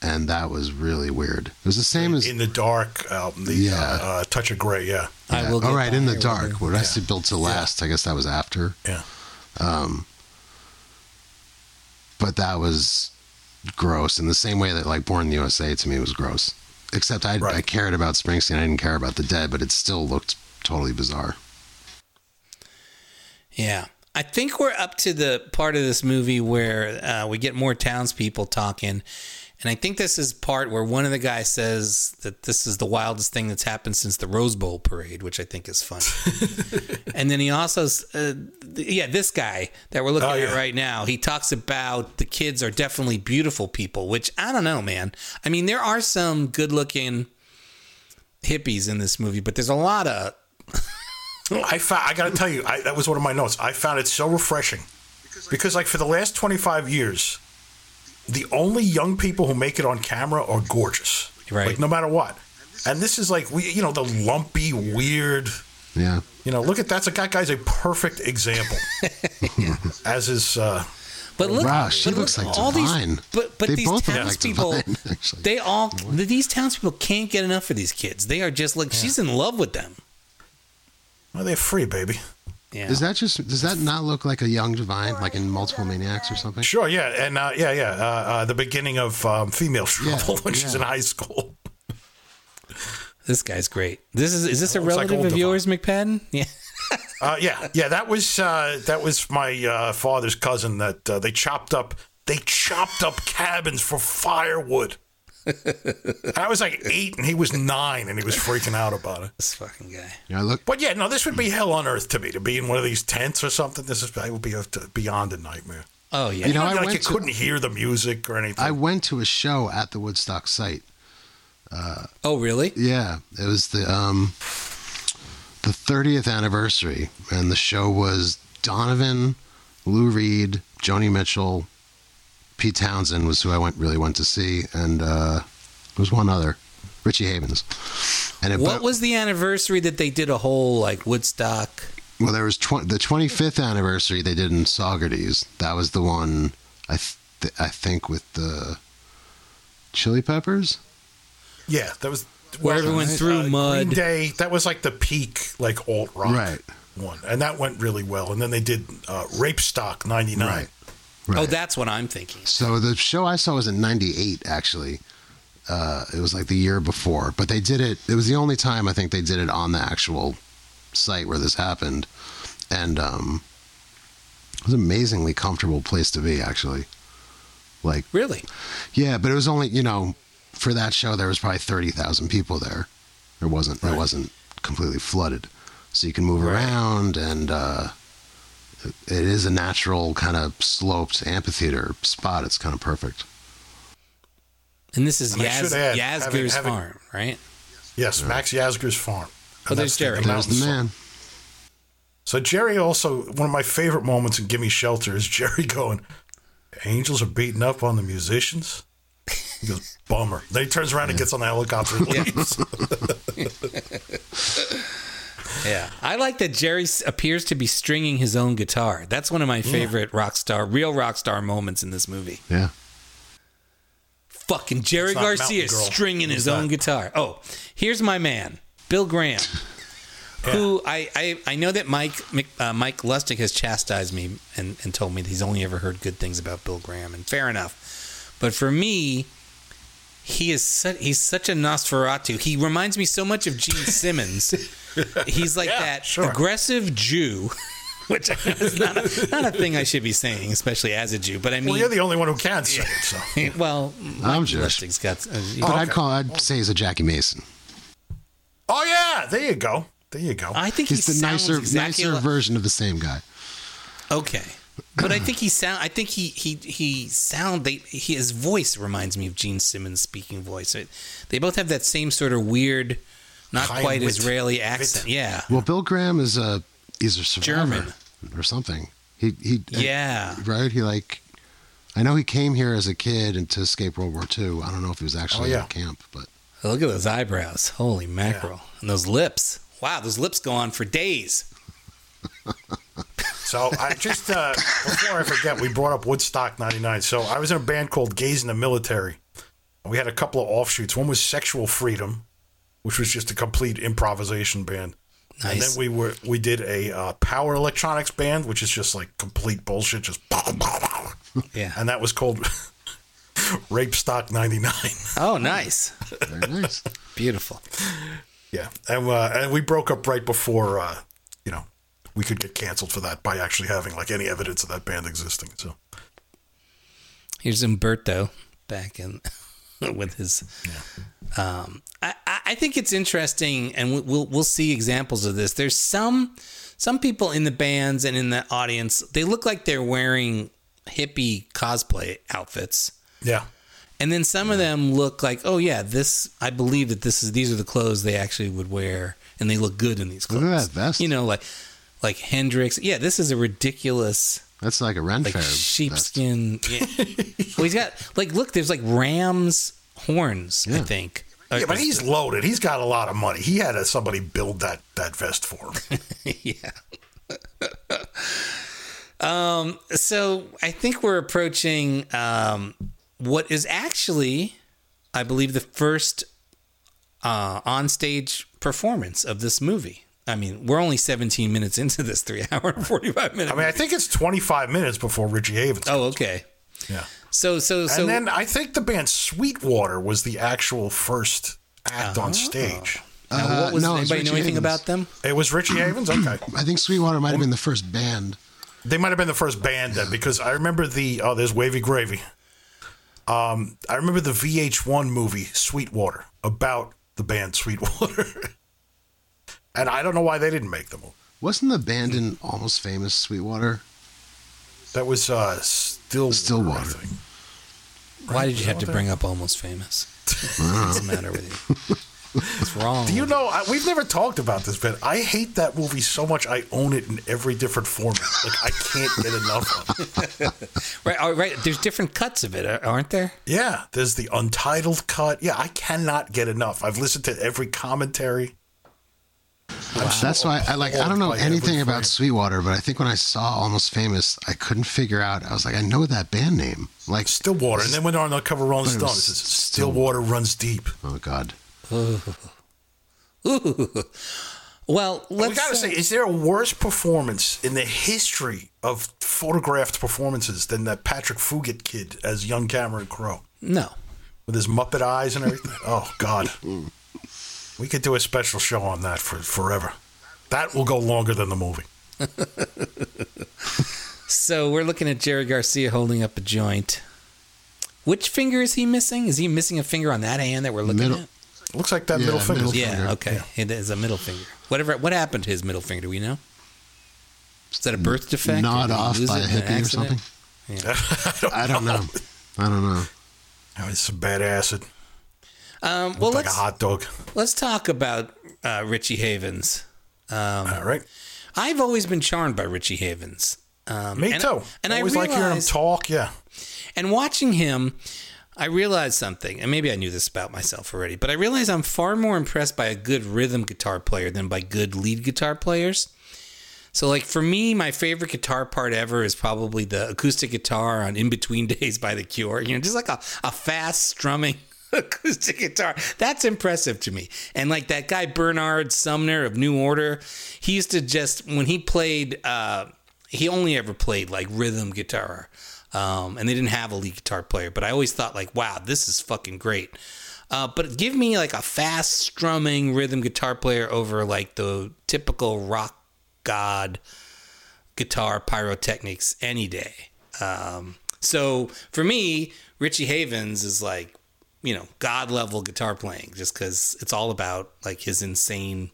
and that was really weird. It was the same as in the dark album, the Yeah. uh, uh, Touch of Grey. Yeah, I will. All Get right, By in the dark. whatever. What did I say? Built to last. I guess that was after. yeah. Um, but that was gross in the same way that like Born in the USA to me was gross. Except I, I cared about Springsteen. I didn't care about the dead, but it still looked totally bizarre. Yeah. I think we're up to the part of this movie where uh, we get more townspeople talking. And I think this is part where one of the guys says that this is the wildest thing that's happened since the Rose Bowl parade, which I think is funny. and then he also, uh, th- yeah, this guy that we're looking Oh, at yeah. right now, he talks about the kids are definitely beautiful people, which I don't know, man. I mean, there are some good looking hippies in this movie, but there's a lot of I found, I got to tell you, I, that was one of my notes. I found it so refreshing because, like, for the last 25 years, the only young people who make it on camera are gorgeous, Right. Like, no matter what. And this is like, we, you know, the lumpy, weird. Yeah. You know, look at that's a that guy's a perfect example. As is, uh, But look, Wow, she but looks look, like all Divine. These, but but They these both look like townspeople, Divine, they all these townspeople can't get enough of these kids. They are just like she's in love with them. well, they're free, baby. Yeah, Is that just? Does that not look like a young Divine, like in Multiple Maniacs or something? Sure, yeah, and uh, yeah, yeah, uh, uh, the beginning of um, Female Trouble when she's in high school. this guy's great. This is is this a Looks like relative old of yours, McPadden? Yeah. Uh, yeah, yeah, that was uh, that was my uh, father's cousin that uh, they chopped up. They chopped up cabins for firewood. I was like eight and he was nine, and he was freaking out about it. This fucking guy. Yeah, look. But yeah, no, this would be hell on earth to me to be in one of these tents or something. This is it would be a, beyond a nightmare. Oh yeah. You know, I like you to- couldn't hear the music or anything. I went to a show at the Woodstock site. oh really? Yeah, it was the um the 30th anniversary, and the show was Donovan, Lou Reed, Joni Mitchell, Pete Townshend was who I went really went to see, and uh, there was one other, Richie Havens. And it, What but- was the anniversary that they did a whole like Woodstock? well, there was tw- the 25th anniversary they did in Saugerties. That was the one I th- I think with the Chili Peppers. yeah, that was Where everyone threw mud. Green Day. That was like the peak, like alt rock Right. one, and that went really well. And then they did uh, Rape Stock '99. Right. Right. Oh, that's what I'm thinking. So the show I saw was in '98. Actually, uh, it was like the year before, but they did it. It was the only time I think they did it on the actual site where this happened, and um, it was an amazingly comfortable place to be. Actually, like Really? yeah, but it was only you know for that show there was probably thirty thousand people there. There wasn't. It wasn't completely flooded, so you can move around and. Uh, it- it is a natural kind of sloped amphitheater spot. It's kind of perfect. And this is And Yaz, add, Yasgur's having- having- farm, right? Yes, Max Yasgur's farm. Oh, there's that's the- Jerry. the There's the man. So Jerry also one of my favorite moments in Gimme Shelter is Jerry going, "Angels are beating up on the musicians." He goes, "Bummer." Then he turns around and gets on the helicopter and leaves. Yeah. I like that Jerry appears to be stringing his own guitar. That's one of my favorite rock star, real rock star moments in this movie. Yeah. Fucking Jerry Garcia Mountain Girl. stringing his Who's own guitar. Oh, here's my man, Bill Graham, who I, I, I know that Mike uh, Mike Lustig has chastised me and, and told me that he's only ever heard good things about Bill Graham, and fair enough. But for me, he is such, he's such a Nosferatu. He reminds me so much of Gene Simmons. He's like Yeah, that sure. aggressive Jew which is not a, not a thing I should be saying, especially as a Jew. But I mean, well, you're the only one who can say it. So well, I'm Mike Jewish. Lustig's got. Uh, But I'd call. I'd say he's a Jackie Mason. Oh yeah, there you go. There you go. I think He's he the nicer, exactly nicer like- version of the same guy. Okay. But I think he sound. I think he he he sound. They he, his voice reminds me of Gene Simmons' speaking voice. It, they both have that same sort of weird, not High quite wit. Israeli accent. Wit. Yeah, Well, Bill Graham is a he's a survivor German. or something. He he uh, yeah. right. He like I know he came here as a kid and to escape World War II. I don't know if he was actually Oh, yeah. in camp, but Look at those eyebrows. Holy mackerel! And those lips. Wow, those lips go on for days. So I just uh, before I forget, we brought up Woodstock '99. So I was in a band called Gays in the Military. We had a couple of offshoots. One was Sexual Freedom, which was just a complete improvisation band. Nice. And then we were we did a uh, power electronics band, which is just like complete bullshit, just Yeah. and that was called Rape Stock '99. Oh, nice. very nice. Beautiful. Yeah, and uh, and we broke up right before uh, you know we could get canceled for that by actually having like any evidence of that band existing. So Here's Umberto back in with his. Yeah. Um, I, I I think it's interesting, and we- we'll we'll see examples of this. There's some some people in the bands and in the audience. They look like they're wearing hippie cosplay outfits, yeah, and then some of them look like, oh yeah, this. I believe that this is these are the clothes they actually would wear, and they look good in these clothes. Look at that vest. You know, like like Hendrix. Yeah, this is a ridiculous That's like a Ren like Fair sheepskin. Yeah. well, he's got like look. There's like ram's horns. I think. yeah, Uh, but he's loaded. He's got a lot of money. He had uh, somebody build that that vest for him. yeah. um. So I think we're approaching um what is actually, I believe, the first uh on-stage performance of this movie. I mean, we're only 17 minutes into this three hour and 45 minute. I mean, I think it's 25 minutes before Richie Havens. oh, okay. yeah. So, so, so. and then I think the band Sweetwater was the actual first act on uh-huh. stage. now, what uh, was, no, it's anybody know Richie anything Havens. about them? It was Richie um, Havens. Okay, I think Sweetwater might have been the first band. they might have been the first band then because I remember the oh, there's Wavy Gravy. Um, I remember the VH1 movie Sweetwater about the band Sweetwater, and I don't know why they didn't make the movie. Wasn't the band in Almost Famous Sweetwater? That was uh, Stillwater. Stillwater. I think. Why did you have to bring up Almost Famous? What's the matter with you? What's wrong? Do you know? I, we've never talked about this, but I hate that movie so much. I own it in every different format. Like I can't get enough of it. Right, oh, right. There's different cuts of it, aren't there? Yeah, there's the untitled cut. Yeah, I cannot get enough. I've listened to every commentary. I'm That's why I like. I don't know anything about. Sweetwater, but I think when I saw Almost Famous, I couldn't figure out. I was like, I know that band name. Like, Stillwater, and then when they're on the cover of Rolling But Stone, it says Still- Stillwater runs deep. oh god, Ooh. Well, let's. we gotta uh, say, is there a worse performance in the history of photographed performances than that Patrick Fugit kid as young Cameron Crowe no. with his Muppet eyes and everything? oh God, we could do a special show on that for forever. That will go longer than the movie. So we're looking at Jerry Garcia holding up a joint. Which finger is he missing? Is he missing a finger on that hand that we're looking Middle- at? Looks like that Yeah, middle finger. middle Yeah. finger. Okay. It is a middle finger. Whatever. What happened to his middle finger? Do we know? Is that a birth defect? gnawed off by a hippie or accident? something. I don't know. I don't know. Oh, it's some bad acid. Um, well, like let's hot dog. let's talk about uh, Richie Havens. Um, All right. I've always been charmed by Richie Havens. Um, Me and- too. And I always like hearing him talk. Yeah. And watching him, I realized something, and maybe I knew this about myself already, but I realized I'm far more impressed by a good rhythm guitar player than by good lead guitar players. So, like for me, my favorite guitar part ever is probably the acoustic guitar on "In Between Days" by The Cure. You know, just like a, a fast strumming acoustic guitar. That's impressive to me. And like that guy Bernard Sumner of New Order, he used to just when he played. uh he only ever played like rhythm guitar um, and they didn't have a lead guitar player but i always thought like wow this is fucking great uh, but give me like a fast strumming rhythm guitar player over like the typical rock god guitar pyrotechnics any day. Um, so for me, Richie Havens is like, you know, god level guitar playing, just because it's all about like his insane.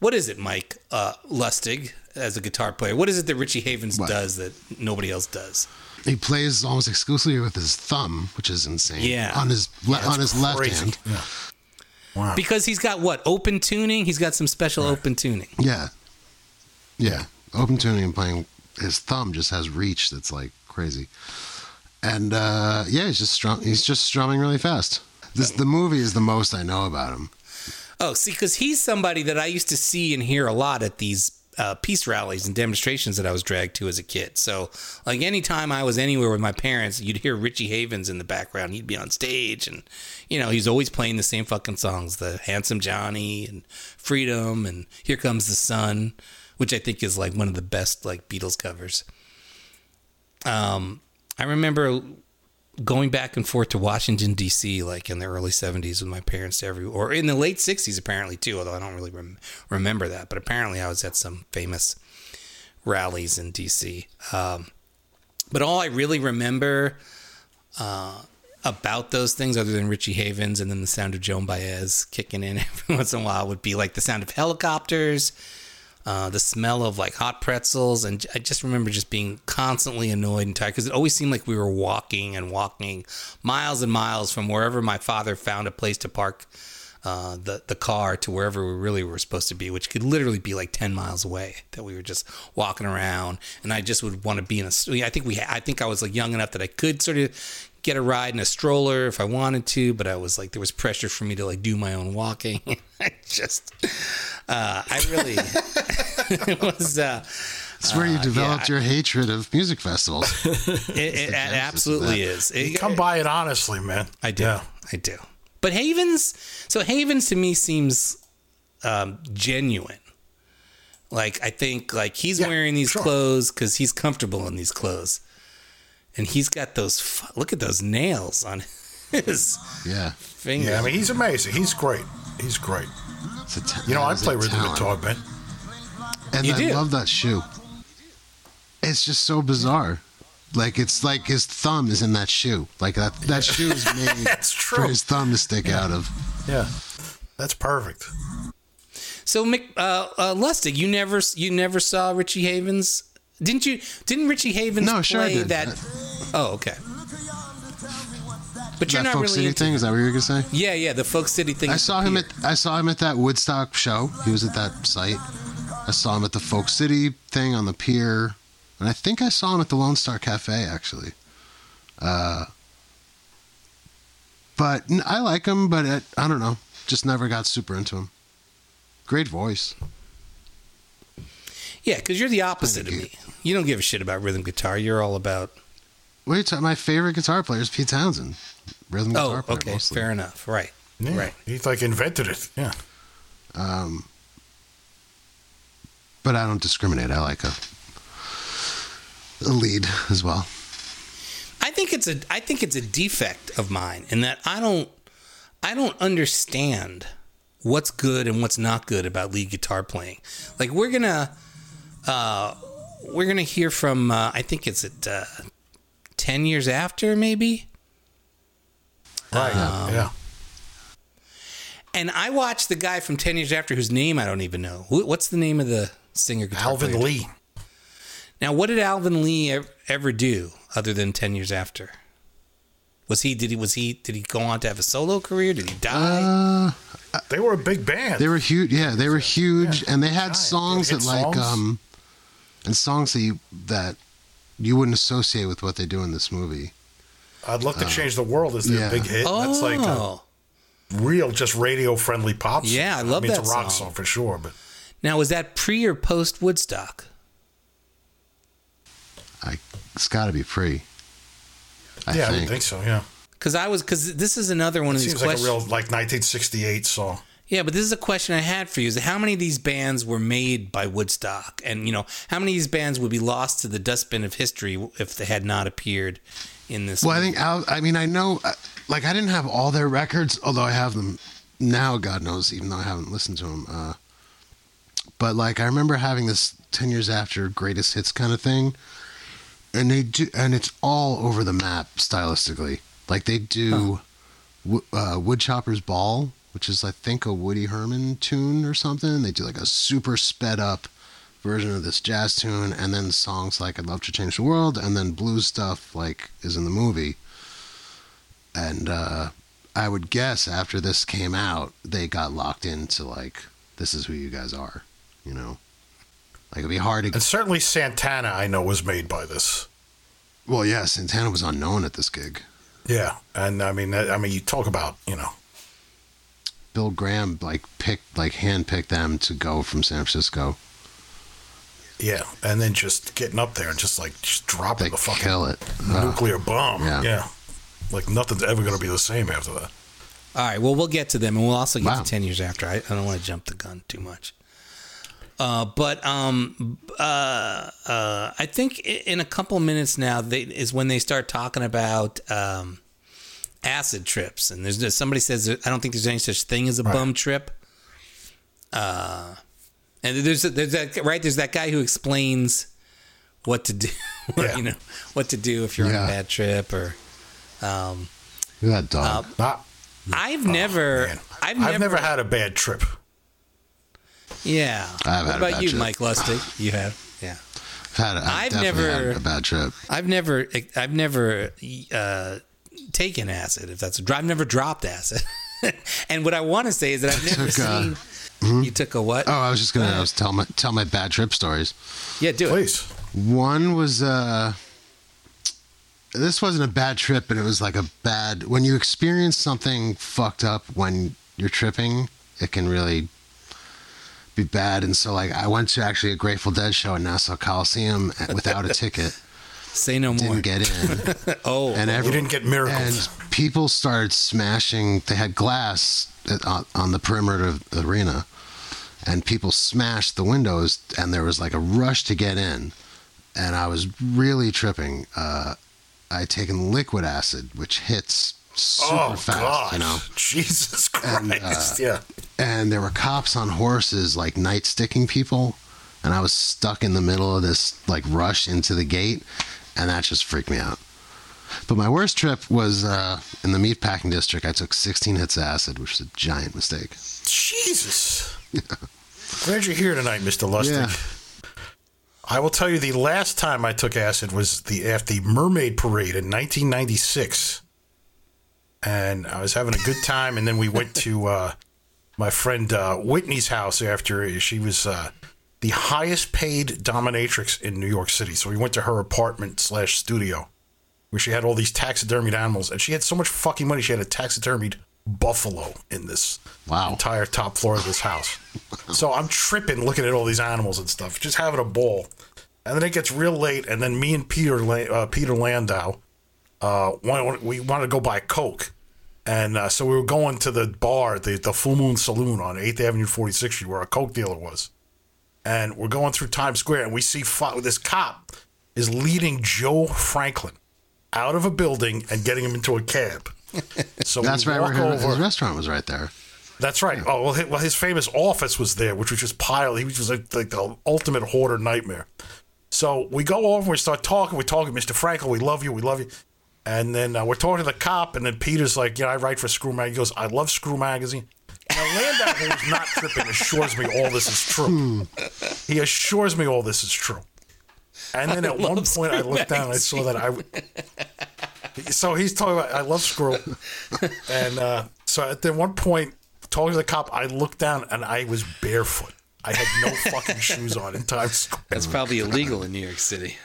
What is it, Mike uh, Lustig, as a guitar player? What is it that Richie Havens What? does that nobody else does? He plays almost exclusively with his thumb, which is insane. Yeah. On his le- That's on his left hand. Yeah. Wow. Because he's got what open tuning. He's got some special open tuning. Yeah. Yeah. Open tuning and playing his thumb just has reach that's like crazy. And uh, yeah, he's just strum- he's just strumming really fast. This the movie is the most I know about him. Oh, see, because he's somebody that I used to see and hear a lot at these uh, peace rallies and demonstrations that I was dragged to as a kid. So, like, anytime I was anywhere with my parents, you'd hear Richie Havens in the background. He'd be on stage, and you know, he's always playing the same fucking songs: the Handsome Johnny and Freedom and Here Comes the Sun, which I think is like one of the best like Beatles covers. Um, I remember going back and forth to Washington D.C. like in the early '70s with my parents every, or in the late '60s apparently too. Although I don't really rem- remember that, but apparently I was at some famous rallies in D.C. Um, but all I really remember uh, about those things, other than Richie Havens and then the sound of Joan Baez kicking in every once in a while, would be like the sound of helicopters. Uh, the smell of like hot pretzels, and I just remember just being constantly annoyed and tired because it always seemed like we were walking and walking miles and miles from wherever my father found a place to park uh, the the car to wherever we really were supposed to be, which could literally be like ten miles away. That we were just walking around, and I just would want to be in a. I think we. I think I was like young enough that I could sort of get a ride in a stroller if I wanted to, but I was like there was pressure for me to like do my own walking. I just, uh, I really it was. Uh, It's where you uh, developed yeah, your hatred of music festivals. It, it, it absolutely is. It- You come by it honestly, man. I do. Yeah. I do. But Havens, so Havens to me seems um, genuine. Like I think like he's Yeah, wearing these sure. clothes because he's comfortable in these clothes, and he's got those. Look at those nails on his yeah. fingers. Yeah, I mean, he's amazing. He's great. He's great. It's a ta- You know, I is a play rhythm talent. guitar, man. And You I do? love that shoe. It's just so bizarre. Like it's like his thumb is in that shoe. Like that that shoe is made That's for his thumb to stick out of. Yeah. That's perfect. So Mick uh, uh, Lustig, you never you never saw Richie Havens, didn't you? Didn't Richie Havens No, sure I play did. that? Oh, okay. But you're that not Folk really City into thing, is that what you were gonna say? Yeah, yeah, the folk city thing. I is saw him here. at I saw him at that Woodstock show. He was at that site. I saw him at the Folk City thing on the pier, and I think I saw him at the Lone Star Cafe actually. Uh, but n- I like him, but it, I don't know. Just never got super into him. Great voice. Yeah, because you're the opposite of me. You don't give a shit about rhythm guitar. You're all about. Wait, t- my favorite guitar player is Pete Townshend. Rhythm guitar Oh, player okay, mostly. fair enough. Right, Yeah. right. He like invented it. Yeah. Um, but I don't discriminate. I like a, a lead as well. I think it's a I think it's a defect of mine in that I don't I don't understand what's good and what's not good about lead guitar playing. Like we're gonna uh, we're gonna hear from uh, I think it's at uh, ten years after maybe. Right. Um, yeah. And I watched the guy from ten years after whose name I don't even know. What's the name of the singer Alvin player? Lee. Now, what did Alvin Lee ever do other than ten years after? Was he did he was he did he go on to have a solo career? Did he die? Uh, They were a big band. They were huge. Yeah, they were huge, and they had songs that like songs. um, and songs that you that you wouldn't associate with what they do in this movie. I'd love to um, change the world is their yeah. big hit. oh, That's like a oh. real, just radio friendly pop. song. Yeah, I love mean, that It's a rock song. song for sure, but now was that pre or post Woodstock? I it's got to be pre. I yeah, I think. would think so. Yeah, Because I was because this is another one of these seems like a questions. real like 1968 song. Yeah, but this is a question I had for you: Is how many of these bands were made by Woodstock, and you know how many of these bands would be lost to the dustbin of history if they had not appeared in this? Well, I think Al, I mean I know, uh, like I didn't have all their records, although I have them now. God knows, even though I haven't listened to them. Uh, but like I remember having this ten years after greatest hits kind of thing, and they do, and it's all over the map stylistically. Like they do, Wo- uh, Woodchopper's Ball, which is I think a Woody Herman tune or something. They do like a super sped up version of this jazz tune, and then songs like "I'd Love to Change the World," and then blues stuff like is in the movie. And uh, I would guess after this came out, they got locked into like, this is who you guys are, you know. Like it'd be hard to. And certainly Santana, I know, was made by this. Well, yeah, Santana was unknown at this gig. Yeah, and I mean, I mean, you talk about you know, Bill Graham like picked, like handpicked them to go from San Francisco. yeah, and then just getting up there and just like just dropping They the fucking kill it. nuclear bomb. Yeah. Yeah. like nothing's ever going to be the same after that. All right. Well, we'll get to them, and we'll also get Wow. to ten years after. I, I don't want to jump the gun too much. Uh, but um, uh, uh, I think in a couple minutes now they, is when they start talking about um, acid trips, and there's just, somebody says I don't think there's any such thing as a bum trip. Uh, and there's there's that right there's that guy who explains what to do, Yeah. you know, what to do if you're on a bad trip or. Um, that dog. Not, I've never, Oh, man. I've never, I've never had a bad trip. Yeah. I've what had a about bad you, trip. Mike Lustig? You have. Yeah. I've had. I've, I've never- had a bad trip. I've never, I've never uh, taken acid. If that's, I've never dropped acid. and what I want to say is that I've never took, uh, seen. You took a what? Oh, I was just gonna I was tell my tell my bad trip stories. yeah, do it. Please. One was uh this wasn't a bad trip, but it was like a bad when you experience something fucked up when you're tripping, it can really be bad. And so like I went to actually a Grateful Dead show at Nassau Coliseum without a ticket. Say no more. Didn't get in. oh, and You didn't get miracles. and people started smashing. They had glass on, on the perimeter of the arena, and people smashed the windows, and there was like a rush to get in, and I was really tripping. Uh, I had taken liquid acid, which hits super oh fast, God! you know. Jesus And, uh, Christ! yeah. And there were cops on horses, like night sticking people, and I was stuck in the middle of this like rush into the gate, and that just freaked me out. But my worst trip was uh, in the meatpacking district. I took 16 hits of acid, which is a giant mistake. Jesus. Glad you're here tonight, Mr. Lustig. Yeah. I will tell you the last time I took acid was the at the Mermaid Parade in 1996. And I was having a good time and then we went to uh, my friend uh, Whitney's house after she was uh, the highest paid dominatrix in New York City. So we went to her apartment slash studio where she had all these taxidermied animals and she had so much fucking money she had a taxidermied buffalo in this Wow. entire top floor of this house. so I'm tripping looking at all these animals and stuff, just having a ball. And then it gets real late, and then me and Peter uh, Peter Landau, uh, we wanted to go buy Coke, and uh, so we were going to the bar, the the Full Moon Saloon on Eighth Avenue, 46th Street, where a Coke dealer was. And we're going through Times Square, and we see this cop is leading Joe Franklin out of a building and getting him into a cab. So That's we right. walk Where his, over. his restaurant was right there. That's right. Oh well his, well, his famous office was there, which was just piled. He was just like, like the ultimate hoarder nightmare. So we go over, and we start talking. We're talking, Mr. Franklin, we love you, we love you. And then uh, we're talking to the cop, and then Peter's like, "Yeah, I write for Screw Magazine." He goes, "I love Screw Magazine." Now Landau, who is not tripping, assures me all this is true. He assures me all this is true. And then at one love point, I Screw looked down and I saw that I. So he's talking about I love Screw, and uh, so at the one point, talking to the cop, I looked down and I was barefoot. I had no fucking shoes on in Times Square. That's probably illegal in New York City.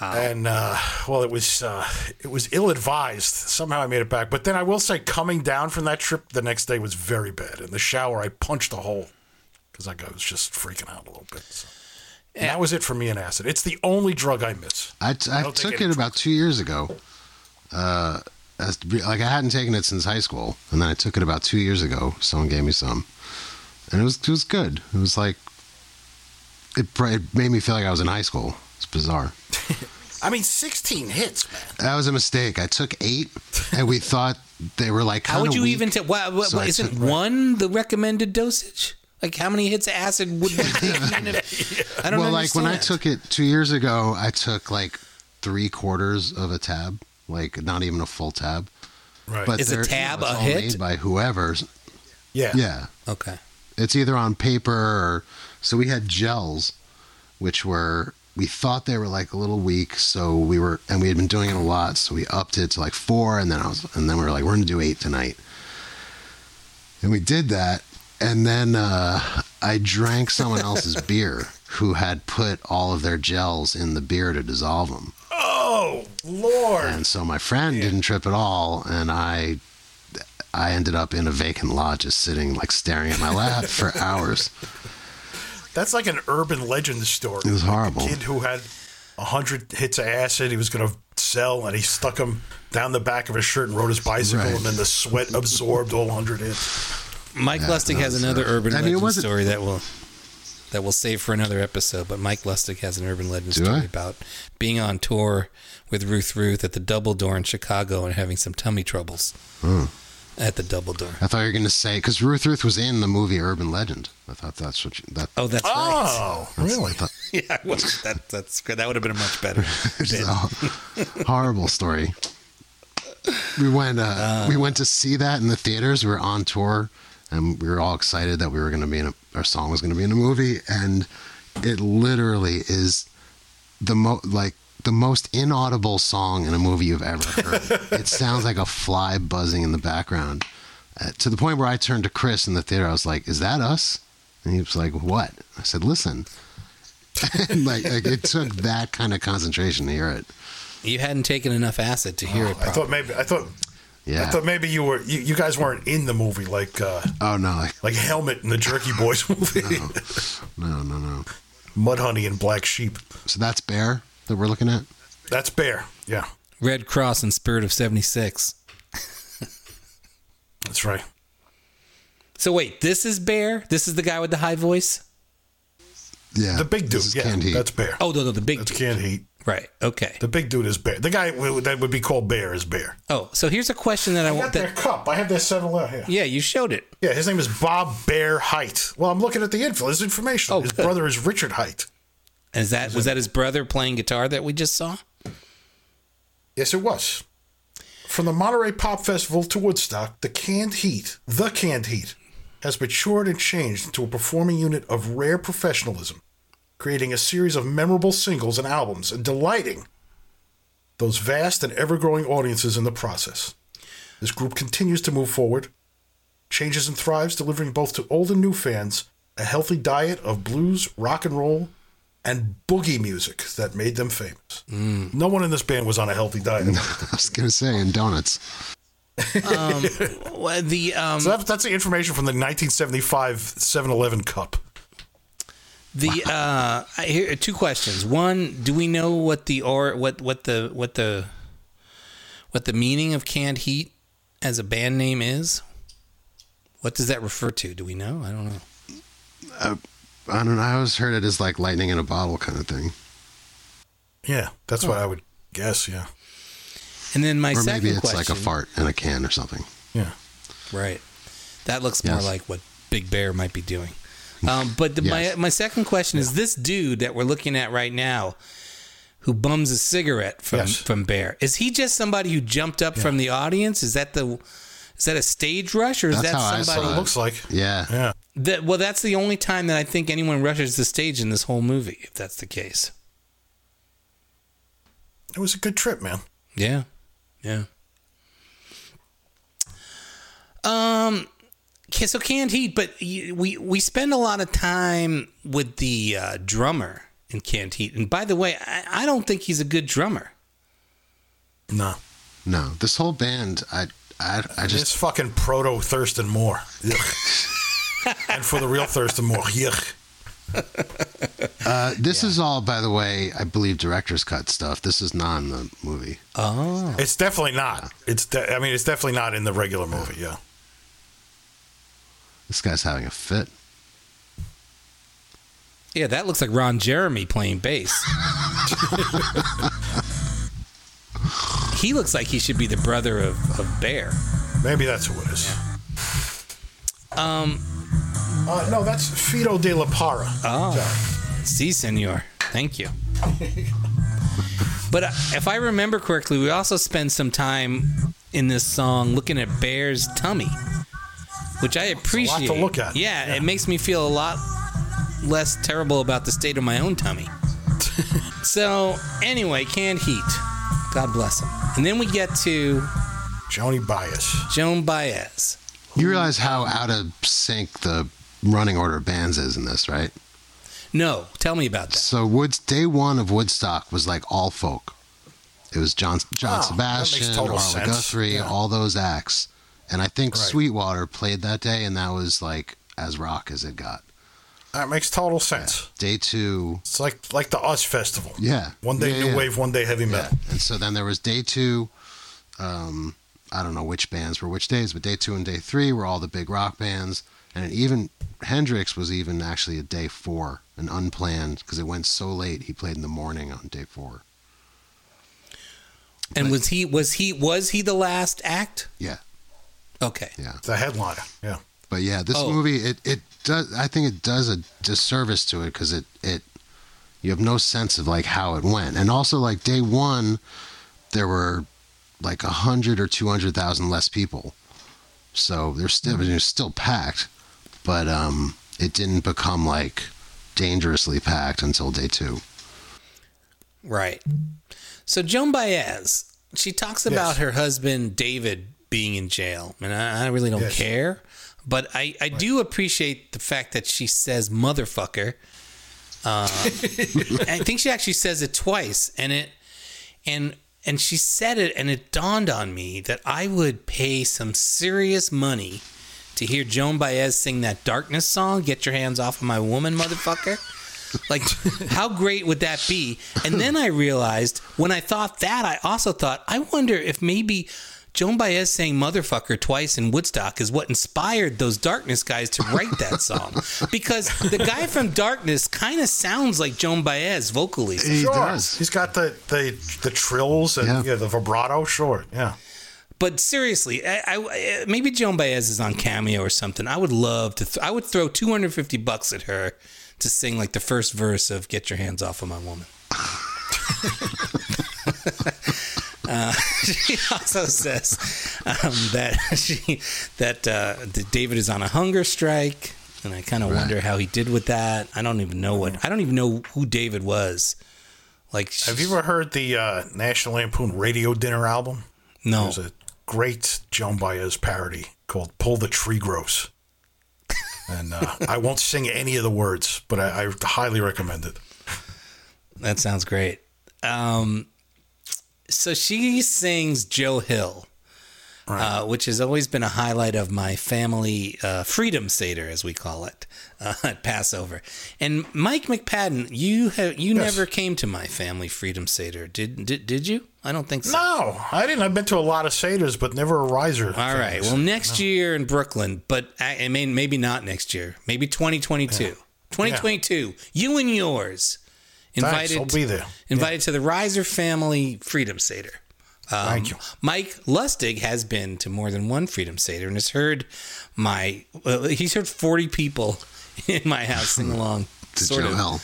Wow. and uh, well, it was uh, it was ill advised. Somehow I made it back, but then I will say, coming down from that trip the next day was very bad. In the shower, I punched a hole because I was just freaking out a little bit. So. And that was it for me and acid. It's the only drug I miss. I, t- I took any it about two years ago. Uh, as, like I hadn't taken it since high school, and then I took it about two years ago. Someone gave me some, and it was it was good. It was like it, it made me feel like I was in high school. It's bizarre. I mean, 16 hits, man. That was a mistake. I took eight, and we thought they were like. How would you weak. even take? What, what, So isn't took- one the recommended dosage? Like how many hits of acid would one take? I don't know. well, like when I took it two years ago, I took like three quarters of a tab, like not even a full tab. Right. But Is a they're- tab it's a all hit? Made by whoever's. Yeah. Yeah. Okay. It's either on paper or so we had gels, which were we thought they were like a little weak, so we were and we had been doing it a lot, so we upped it to like four, and then I was and then we were like we're gonna do eight tonight, and we did that, and then uh, I drank someone else's beer who had put all of their gels in the beer to dissolve them. Oh Lord. And so my friend didn't trip at all, and I, I ended up in a vacant lot, just sitting like staring at my lap for hours. That's like an urban legend story. It was horrible. A kid who had a hundred hits of acid, he was going to sell, and he stuck them down the back of his shirt and rode his bicycle, Right. and then the sweat absorbed all hundred hits. Mike Yeah, Lustig has another urban I mean, legend wasn't- story that will that we'll save for another episode. But Mike Lustig has an urban legend Do story I? about being on tour with Ruth Ruth at the Double Door in Chicago and having some tummy troubles Hmm. At the Double Door. I thought you were going to say because Ruth Ruth was in the movie Urban Legend. I thought that's what you, that. Oh, that's right. Oh, really? I thought, Yeah, well, that, that's good. That would have been a much better. it's a horrible story. We went. Uh, we went to see that in the theaters. We were on tour, and we were all excited that we were going to be in a, our song was going to be in a movie, and it literally is the mo like the most inaudible song in a movie you've ever heard. it sounds like a fly buzzing in the background, uh, to the point where I turned to Chris in the theater. I was like, "Is that us?" And he was like, "What?" I said, "Listen." like, like it took that kind of concentration to hear it. You hadn't taken enough acid to hear it. I thought maybe I thought Yeah. I thought maybe you were you, you guys weren't in the movie like uh, oh no, like, like Helmet in the Jerky Boys movie, no, no, no. Mudhoney and Black Sheep. So that's Bear that we're looking at. That's Bear. Yeah, Red Cross and Spirit of '76. that's right. So wait, this is Bear. This is the guy with the high voice. Yeah, The big dude. this is Yeah, Canned Heat. that's Bear. Oh no, no, the big That's dude. Canned Heat. Right. Okay. The big dude is Bear. The guy that would be called Bear is Bear. Oh, so here's a question that I I want. got their cup. I have their seven eleven here. yeah, you showed it. Yeah, his name is Bob Bear Hite. Well, I'm looking at the info. His information. Oh, his good. brother is Richard Hite. Is that was that his brother playing guitar that we just saw? Yes, it was. From the Monterey Pop Festival to Woodstock, the Canned Heat, the Canned Heat, has matured and changed into a performing unit of rare professionalism, creating a series of memorable singles and albums and delighting those vast and ever growing audiences in the process. This group continues to move forward, changes and thrives, delivering both to old and new fans a healthy diet of blues, rock and roll, and boogie music that made them famous. No one in this band was on a healthy diet. I was gonna say, and donuts. Well, the um, So that, that's the information from the 1975 7-Eleven cup. the uh, I hear two questions. One, do we know what the or what what the what the what the meaning of canned heat as a band name is? What does that refer to? Do we know? I don't know. I don't know. I always heard it as like lightning in a bottle kind of thing, Yeah, that's what I would guess. Yeah, And then my or second maybe it's question, like a fart in a can or something. yeah. Right. That looks more like what Big Bear might be doing. Um, but the, Yes. my my second question is this dude that we're looking at right now, who bums a cigarette from Yes. from Bear, is he just somebody who jumped up from the audience? Is that the is that a stage rush or is That's that how I somebody? saw It Uh, looks like. Yeah, Yeah, That, well, that's the only time that I think anyone rushes the stage in this whole movie. If that's the case, it was a good trip, man. yeah, yeah. Um. Okay, so canned heat, but we we spend a lot of time with the uh, drummer in canned heat. And by the way, I, I don't think he's a good drummer. No, no. This whole band, I, I, I just just fucking proto Thurston Moore. And for the real Thurston Moore, yuck. Uh, this is all, by the way, I believe director's cut stuff. This is not in the movie. Oh, It's definitely not. It's. De- I mean, it's definitely not in the regular movie. Yeah. This guy's having a fit. yeah, that looks like Ron Jeremy playing bass. he looks like he should be the brother of, of Bear. Maybe that's who it is. Uh, no, that's Fito de la Parra. Oh, si, senor. Thank you. but uh, if I remember correctly, we also spend some time in this song looking at Bear's tummy, which I a lot to appreciate. look at. Yeah, it makes me feel a lot less terrible about the state of my own tummy. so, anyway, canned heat. God bless him. And then we get to Joni Bias. Joan Baez. You realize how out of sync the running order of bands is in this, right? No, tell me about that. So Woods day one of Woodstock was like all folk. It was John John Oh, Sebastian, total Arlo sense. Guthrie, Yeah. all those acts. And I think Right. Sweetwater played that day, and that was like as rock as it got. That makes total sense. Day two, It's like like the Us Festival. yeah, One day Yeah, new yeah. wave, one day heavy Yeah. metal. And so then there was day two. Um, I don't know which bands were which days, but day two and day three were all the big rock bands. And even Hendrix was even actually a day four, an unplanned, because it went so late. He played in the morning on day four. And was he was he was he the last act? Yeah, Okay. yeah. The headliner. Yeah. But yeah, this Oh. movie it it does. I think it does a disservice to it because it it you have no sense of like how it went, and also like day one, there were like a hundred or two hundred thousand less people, so there's still it was still packed, but um, it didn't become like dangerously packed until day two. Right. So Joan Baez, she talks about Yes. her husband David being in jail, and I, I really don't Yes. care, but I, I do appreciate the fact that she says motherfucker. Uh, I think she actually says it twice, and it and and she said it, and it dawned on me that I would pay some serious money to hear Joan Baez sing that Darkness song. Get your hands off of my woman, motherfucker. Like, how great would that be? And then I realized when I thought that, I also thought, I wonder if maybe Joan Baez saying motherfucker twice in Woodstock is what inspired those Darkness guys to write that song. Because the guy from Darkness kind of sounds like Joan Baez vocally. He Sure. does. He's got the, the, the trills and Yeah. yeah. the vibrato. Sure. Yeah. But seriously, I, I, maybe Joan Baez is on Cameo or something. I would love to. Th- I would throw 250 bucks at her to sing like the first verse of "Get Your Hands Off of My Woman." uh, she also says um, that she that uh, that David is on a hunger strike, and I kind of wonder how he did with that. I don't even know what. I don't even know who David was. Like, Have you ever heard the uh, National Lampoon Radio Dinner album? No. There's a great Joan Baez parody called "Pull the Tregroes," and uh, I won't sing any of the words, but I, I highly recommend it. That sounds great. Um, so she sings Joe Hill, uh, which has always been a highlight of my family uh, freedom seder, as we call it, uh, at Passover. And Mike McPadden, you have you Yes. never came to my family freedom seder, did did, did you? I don't think so. No, I didn't. I've been to a lot of seders, but never a riser. All right. Well, next year in Brooklyn, but I, I mean, maybe not next year. Maybe 2022. 2022. You and yours Thanks, invited. I'll be there. Invited to the Riser Family Freedom Seder. Um, Thank you. Mike Lustig has been to more than one Freedom Seder and has heard my. Well, he's heard 40 people in my house sing along To sort Joe of Hill.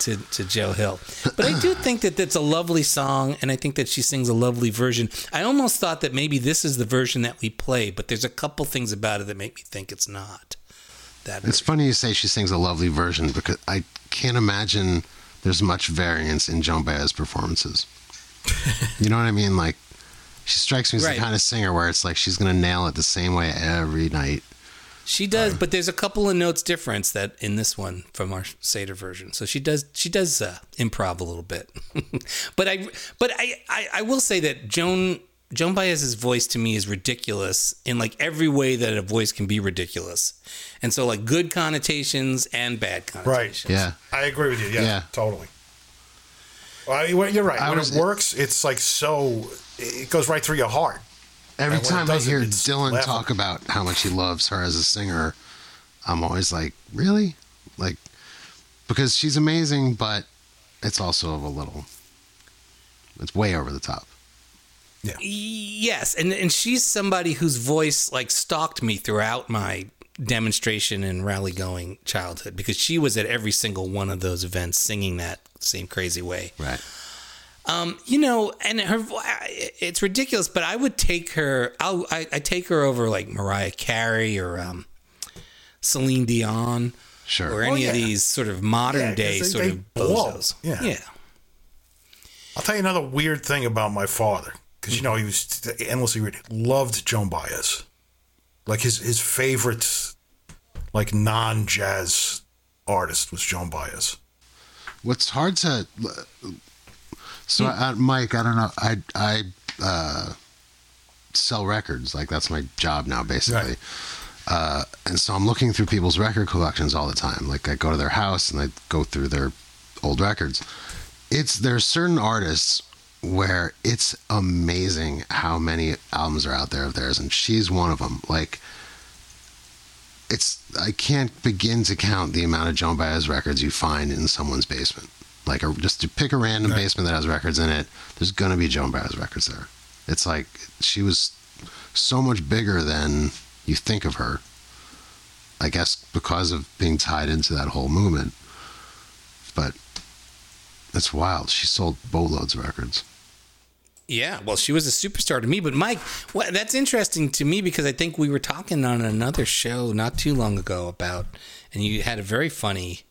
to, to Joe Hill. But I do think that that's a lovely song, and I think that she sings a lovely version. I almost thought that maybe this is the version that we play, but there's a couple things about it that make me think it's not. That It's version. funny you say she sings a lovely version because I can't imagine there's much variance in Joan Baez performances. you know what I mean? Like, she strikes me as Right. the kind of singer where it's like she's going to nail it the same way every night. She does, but there's a couple of notes difference that in this one from our Seder version. So she does she does uh, improv a little bit. but I but I, I I will say that Joan Joan Baez's voice to me is ridiculous in like every way that a voice can be ridiculous. And so like good connotations and bad connotations. Right. Yeah. I agree with you. Yeah, Yeah. totally. Well, I mean, you're right. I when was- it works, it's like so. It goes right through your heart. Every And time I hear Dylan laughable. talk about how much he loves her as a singer, I'm always like, really? Like, because she's amazing, but it's also a little, it's way over the top. Yes, and and she's somebody whose voice like stalked me throughout my demonstration and rally going childhood because she was at every single one of those events singing that same crazy way. Right. Um, you know, and her it's ridiculous, but I would take her. I'll, I I take her over like Mariah Carey or um, Celine Dion, Sure. or Oh, any of these sort of modern Yeah, day they- sort they of bozos. Yeah. yeah. I'll tell you another weird thing about my father, because you know he was endlessly reading. Loved Joan Baez, like his his favorite, like non jazz artist was Joan Baez. What's hard to so uh, Mike, I don't know. I I uh, sell records. Like that's my job now, basically. Uh, and so I'm looking through people's record collections all the time. Like I go to their house and I go through their old records. It's there's certain artists where it's amazing how many albums are out there of theirs, and she's one of them. Like it's I can't begin to count the amount of Joan Baez records you find in someone's basement. Like a, just to pick a random basement that has records in it, there's gonna be Joan Baez records there. It's like she was so much bigger than you think of her. I guess because of being tied into that whole movement. But it's wild. She sold boatloads of records. Yeah, well, she was a superstar to me. But Mike, what, that's interesting to me because I think we were talking on another show not too long ago about, and you had a very funny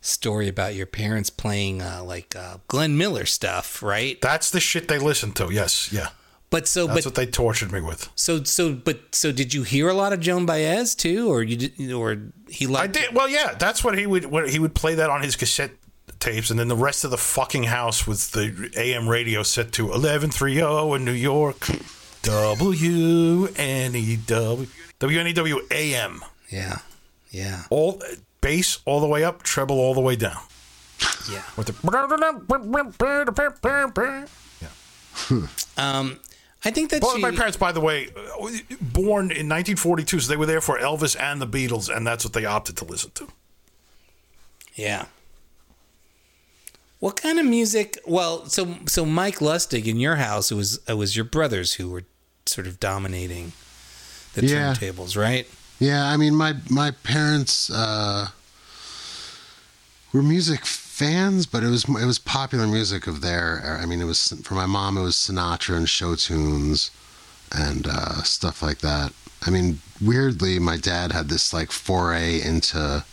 story about your parents playing uh, like uh, Glenn Miller stuff, right? That's the shit they listened to. Yes, yeah. But so, That's but what they tortured me with. so, so, but so, did you hear a lot of Joan Baez too, or you did, or he liked? I did. Well, yeah, that's what he would. What he would play that on his cassette tapes, and then the rest of the fucking house with the AM radio set to eleven three zero in New York, W N E W W N E W A M. Yeah, yeah, All bass all the way up, treble all the way down. yeah. With the Um, I think that Both she, my parents, by the way, uh, born in 1942, so they were there for Elvis and the Beatles, and that's what they opted to listen to. Yeah. What kind of music? Well, so so Mike Lustig in your house, it was it was your brothers who were sort of dominating the Yeah. turntables, right? Yeah, I mean my my parents uh, were music fans, but it was it was popular music of their. I mean, it was for my mom. It was Sinatra and show tunes and uh, stuff like that. I mean, weirdly, my dad had this like foray into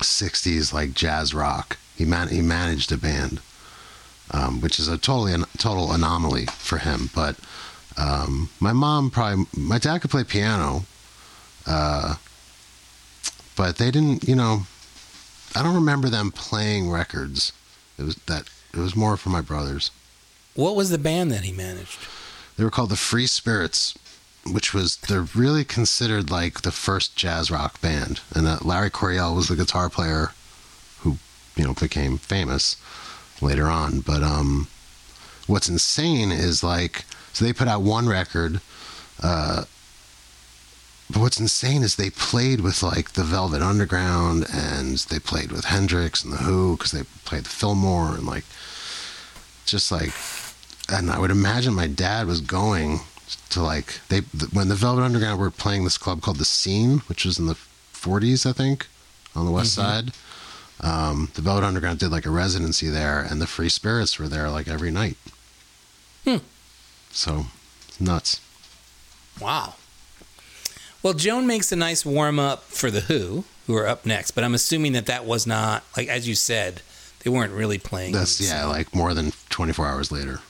'60s like jazz rock. He man he managed a band, um, which is a totally an, total anomaly for him. But um, my mom probably my dad could play piano. Uh, but they didn't, you know, I don't remember them playing records. It was that it was more for my brothers. What was the band that he managed? They were called the Free Spirits, which was they're really considered like the first jazz rock band. And uh, Larry Coryell was the guitar player, you know became famous later on. But um, what's insane is like so they put out one record. Uh, but what's insane is they played with like the Velvet Underground and they played with Hendrix and the Who because they played the Fillmore and like just like and I would imagine my dad was going to like they when the Velvet Underground were playing this club called the Scene, which was in the 40s, I think, on the west Mhm. side. Um, the Velvet Underground did like a residency there, and the Free Spirits were there like every night. Hmm. So nuts. Wow. Well, Joan makes a nice warm up for the Who, who are up next. But I'm assuming that that was not like as you said, they weren't really playing. That's yeah, like more than 24 hours later.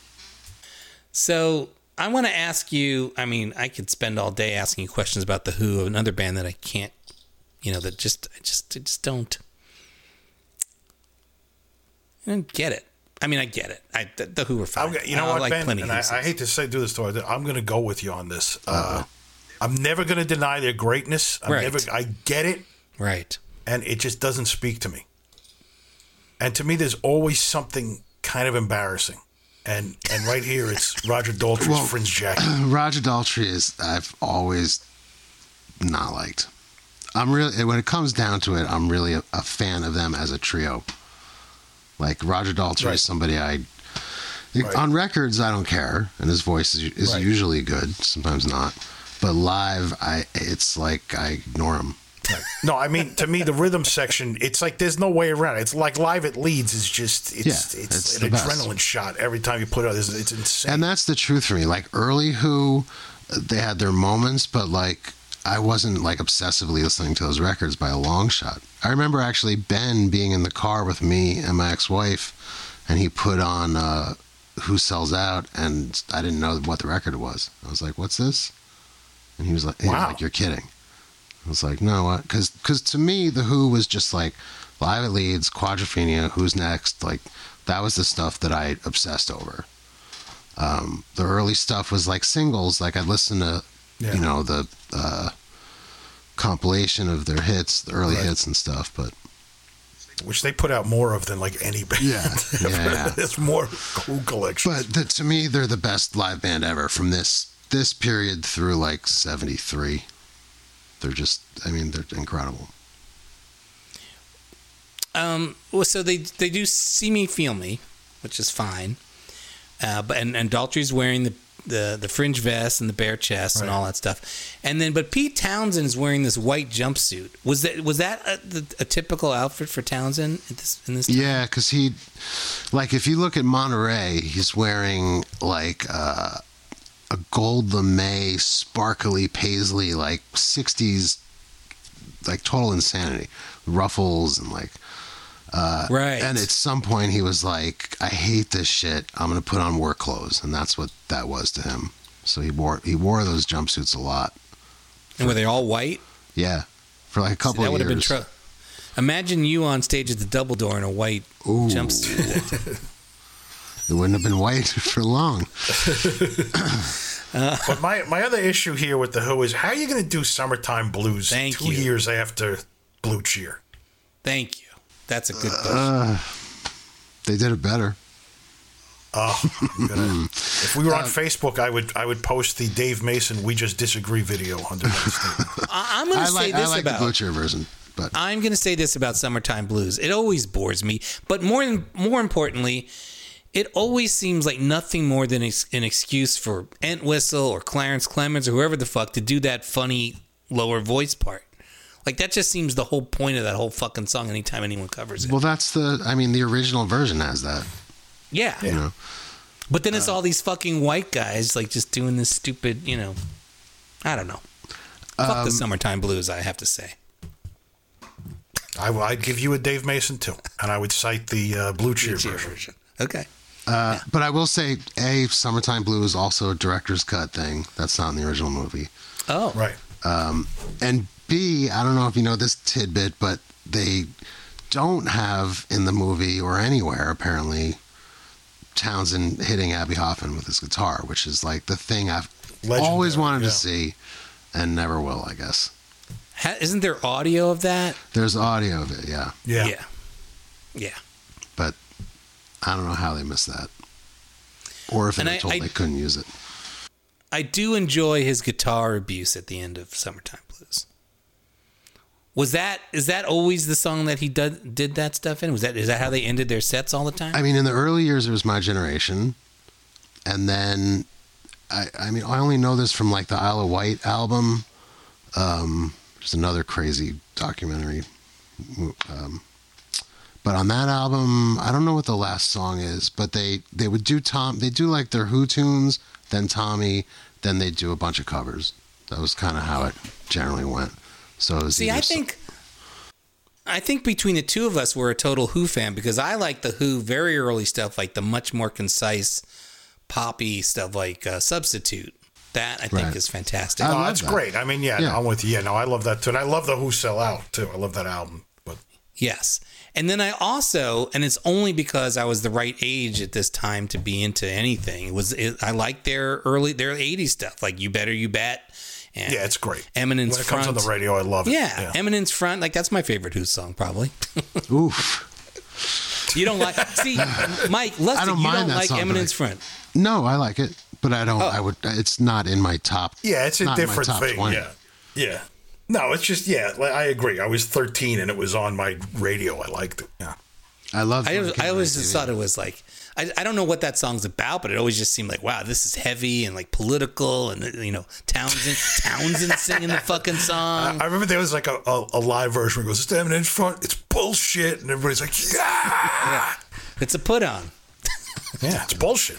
So I want to ask you. I mean, I could spend all day asking you questions about the Who, of another band that I can't, you know, that just, I just, I just don't. I don't get it. I mean, I get it. I the, the Who are fine. I'm, you know I what, like Ben? plenty And of I, Who I hate to say do this to her. I'm going to go with you on this. Uh, I'm never going to deny their greatness. I'm Right. never. I get it, Right. and it just doesn't speak to me. And to me, there's always something kind of embarrassing. And and right here, it's Roger Daltrey's Well- Fringe Jacket. Roger Daltrey is I've always not liked. I'm really when it comes down to it, I'm really a, a fan of them as a trio. Like Roger Daltrey Right. is somebody I Right. on records I don't care, and his voice is, is Right. usually good, sometimes not. but live, I it's like I ignore them. No, I mean to me the rhythm section, it's like there's no way around it. It's like live at Leeds is just it's Yeah, it's, it's an the best. adrenaline shot every time you put it out. It's, it's insane. And that's the truth for me. Like early Who, they had their moments, but like I wasn't like obsessively listening to those records by a long shot. I remember actually Ben being in the car with me and my ex-wife, and he put on uh, Who Sells Out, and I didn't know what the record was. I was like, "What's this?" And he was like, he was Wow. like "You're kidding." I was like, "No, what?" Because because to me the Who was just like live at Leeds, Quadrophenia, Who's Next, like that was the stuff that I obsessed over um, the early stuff was like singles. Like I'd listen to, Yeah. you know, the uh, compilation of their hits, the early Right. hits and stuff. But which they put out more of than like any band. Yeah, yeah, yeah. There's more cool collection. but the, to me, they're the best live band ever from this this period through like '73. They're just, I mean, they're incredible. Um, well, so they they do see me, feel me, which is fine. Uh, but and, and Daltrey's wearing the, the the fringe vest and the bare chest and all that stuff. And then, but Pete Townshend is wearing this white jumpsuit. Was that was that a, a typical outfit for Townshend at this in this? Time? Yeah, because he, like, if you look at Monterey, he's wearing like uh, a gold lame, sparkly paisley, like '60s, like total insanity, ruffles and like. Uh, Right. And at some point, he was like, "I hate this shit. I'm gonna put on work clothes," and that's what that was to him. So he wore he wore those jumpsuits a lot. And were they all white? Yeah, for like a couple that of would have been years. Imagine you on stage at the Double Door in a white Ooh. jumpsuit. It wouldn't have been white for long. but my my other issue here with the Who is how are you going to do "Summertime Blues" Thank two you. years after Blue Cheer? Thank you. That's a good question. Uh, they did it better. Oh, if we were Uh, on Facebook, I would I would post the Dave Mason "We Just Disagree" video under that statement. I, I'm going I to say like, this I like about the Butcher version, but I'm going to say this about Summertime Blues. It always bores me, but more than more importantly, it always seems like nothing more than ex- an excuse for Entwistle or Clarence Clemons or whoever the fuck to do that funny lower voice part. Like that just seems the whole point of that whole fucking song. Anytime anyone covers it, well, that's the. I mean, the original version has that. yeah. You know, But then it's all these fucking white guys like just doing this stupid, you know. I don't know. Fuck Um, the Summertime Blues. I have to say. I, would give you a Dave Mason too, and I would cite the uh, Blue Cheer version. Okay. uh, but I will say, a "Summertime Blue" is also a director's cut thing. That's not in the original movie. Oh, Right. Um, and B, I don't know if you know this tidbit, but they don't have in the movie or anywhere apparently Townshend hitting Abbie Hoffman with his guitar, which is like the thing I've Legendary, always wanted yeah. to see and never will, I guess. Ha- isn't there audio of that? There's audio of it, yeah, Yeah. Yeah. Yeah. but I don't know how they missed that. Or if they And were I- told I- they couldn't use it. I do enjoy his guitar abuse at the end of Summertime Blues. Was that is that always the song that he did did that stuff in? Was that is that how they ended their sets all the time? I mean, in the early years, it was my generation, and then I, I mean, I only know this from like the Isle of Wight album. Um, there's another crazy documentary, um, but on that album, I don't know what the last song is, but they they would do Tom, they do like their Who tunes, then Tommy, then they do a bunch of covers. That was kind of how it generally went. So it was See, I either so- think I think between the two of us, we're a total Who fan because I like the Who very early stuff, like the much more concise, poppy stuff, like uh, Substitute. That I think is fantastic. I No, that's that. great. I mean, yeah, Yeah. no, I'm with you. Yeah, no, I love that too, and I love the Who Sell Out too. I love that album. But Yes. And then I also, and it's only because I was the right age at this time to be into anything. It was it, I like their early their '80s stuff, like "You Better You Bet." And yeah, it's great. Eminence when it Front. comes on the radio, I love it. Yeah, Eminence Front. Like that's my favorite Who song, probably. Oof. You don't like? See, Mike, Lester, I don't you mind don't that like song, but Eminence I- Front. No, I like it, but I don't. Oh. I would. It's not in my top. Yeah, it's a not in my different top thing. 20. Yeah, yeah. No, it's just yeah. like, I agree. I was 13 and it was on my radio. I liked it. Yeah. I love. I, I always just thought it was like I, I don't know what that song's about, but it always just seemed like, wow, this is heavy and like political, and you know, Townshend Townshend singing the fucking song. I remember there was like a, a, a live version where he goes, standing in front, it's bullshit. And everybody's like, yeah. It's a put on. Yeah, it's bullshit.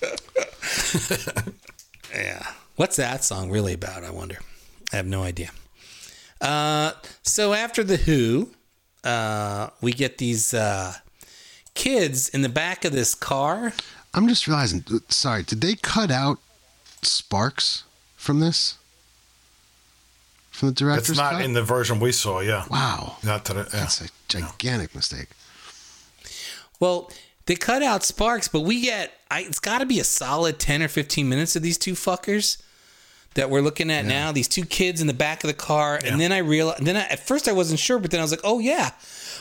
Yeah. What's that song really about? I wonder. I have no idea. Uh, so after the Who, uh, we get these uh, kids in the back of this car. I'm just realizing. Sorry, did they cut out Sparks from this? From the director's It's not cut? in the version we saw, yeah. Wow, Not that it, yeah. that's a gigantic mistake. Well, they cut out Sparks, but we get I, it's got to be a solid ten or fifteen minutes of these two fuckers that we're looking at now. These two kids in the back of the car, and then I realized. Then I, at first I wasn't sure, but then I was like, oh yeah.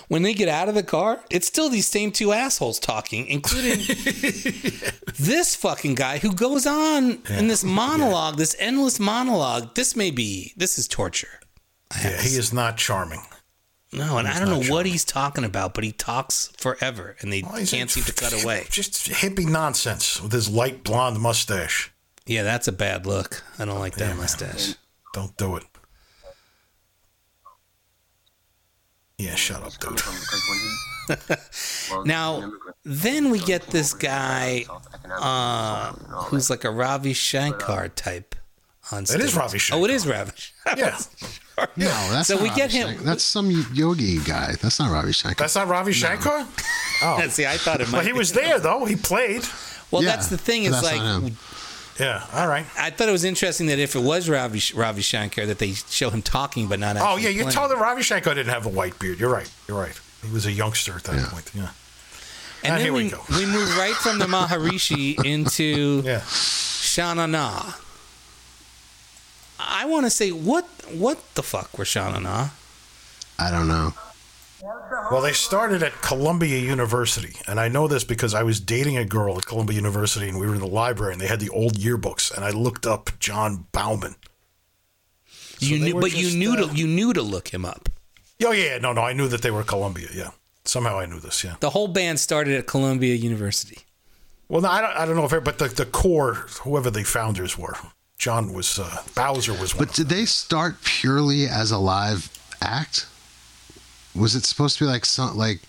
When they get out of the car, it's still these same two assholes talking, including this fucking guy who goes on in this monologue, this endless monologue. This may be this is torture. Yeah, he is not charming. No, and He's I don't know not what he's talking about, but he talks forever, and they he's can't seem to cut away. Just hippie nonsense with his light blonde mustache. Yeah, that's a bad look. I don't like that Yeah, man. mustache. Don't do it. Yeah, shut up, dude. Now, then we get this guy uh, who's like a Ravi Shankar type on stage. It is Ravi Shankar. Oh, it is Ravi. Yeah. No, that's So not we Ravi get him- Shankar. That's some yogi guy. That's not Ravi Shankar. That's not Ravi Shankar? Oh. See, I thought it might. Well, he be. was there, though. He played. Well, Yeah, that's the thing. but Is like not him. Yeah, all right. I thought it was interesting that if it was Ravi Ravi Shankar, that they show him talking but not. Oh, actually yeah, you playing. told that Ravi Shankar didn't have a white beard. You're right. You're right. He was a youngster at that Yeah. point. Yeah. And Ah, then here we, we go. we move right from the Maharishi into Yeah. Shana Na. I want to say what what the fuck was Shana Na? I don't know. Well, they started at Columbia University, and I know this because I was dating a girl at Columbia University, and we were in the library, and they had the old yearbooks, and I looked up Jon Bauman. you knew, were but you knew uh, to you knew to look him up. Oh yeah, no, no, I knew that they were Columbia. Yeah, somehow I knew this. Yeah. The whole band started at Columbia University. Well, no, I don't, I don't know if, it, but the the core, whoever the founders were, John was uh, Bowzer was one. But did they start purely as a live act? Was it supposed to be like some like?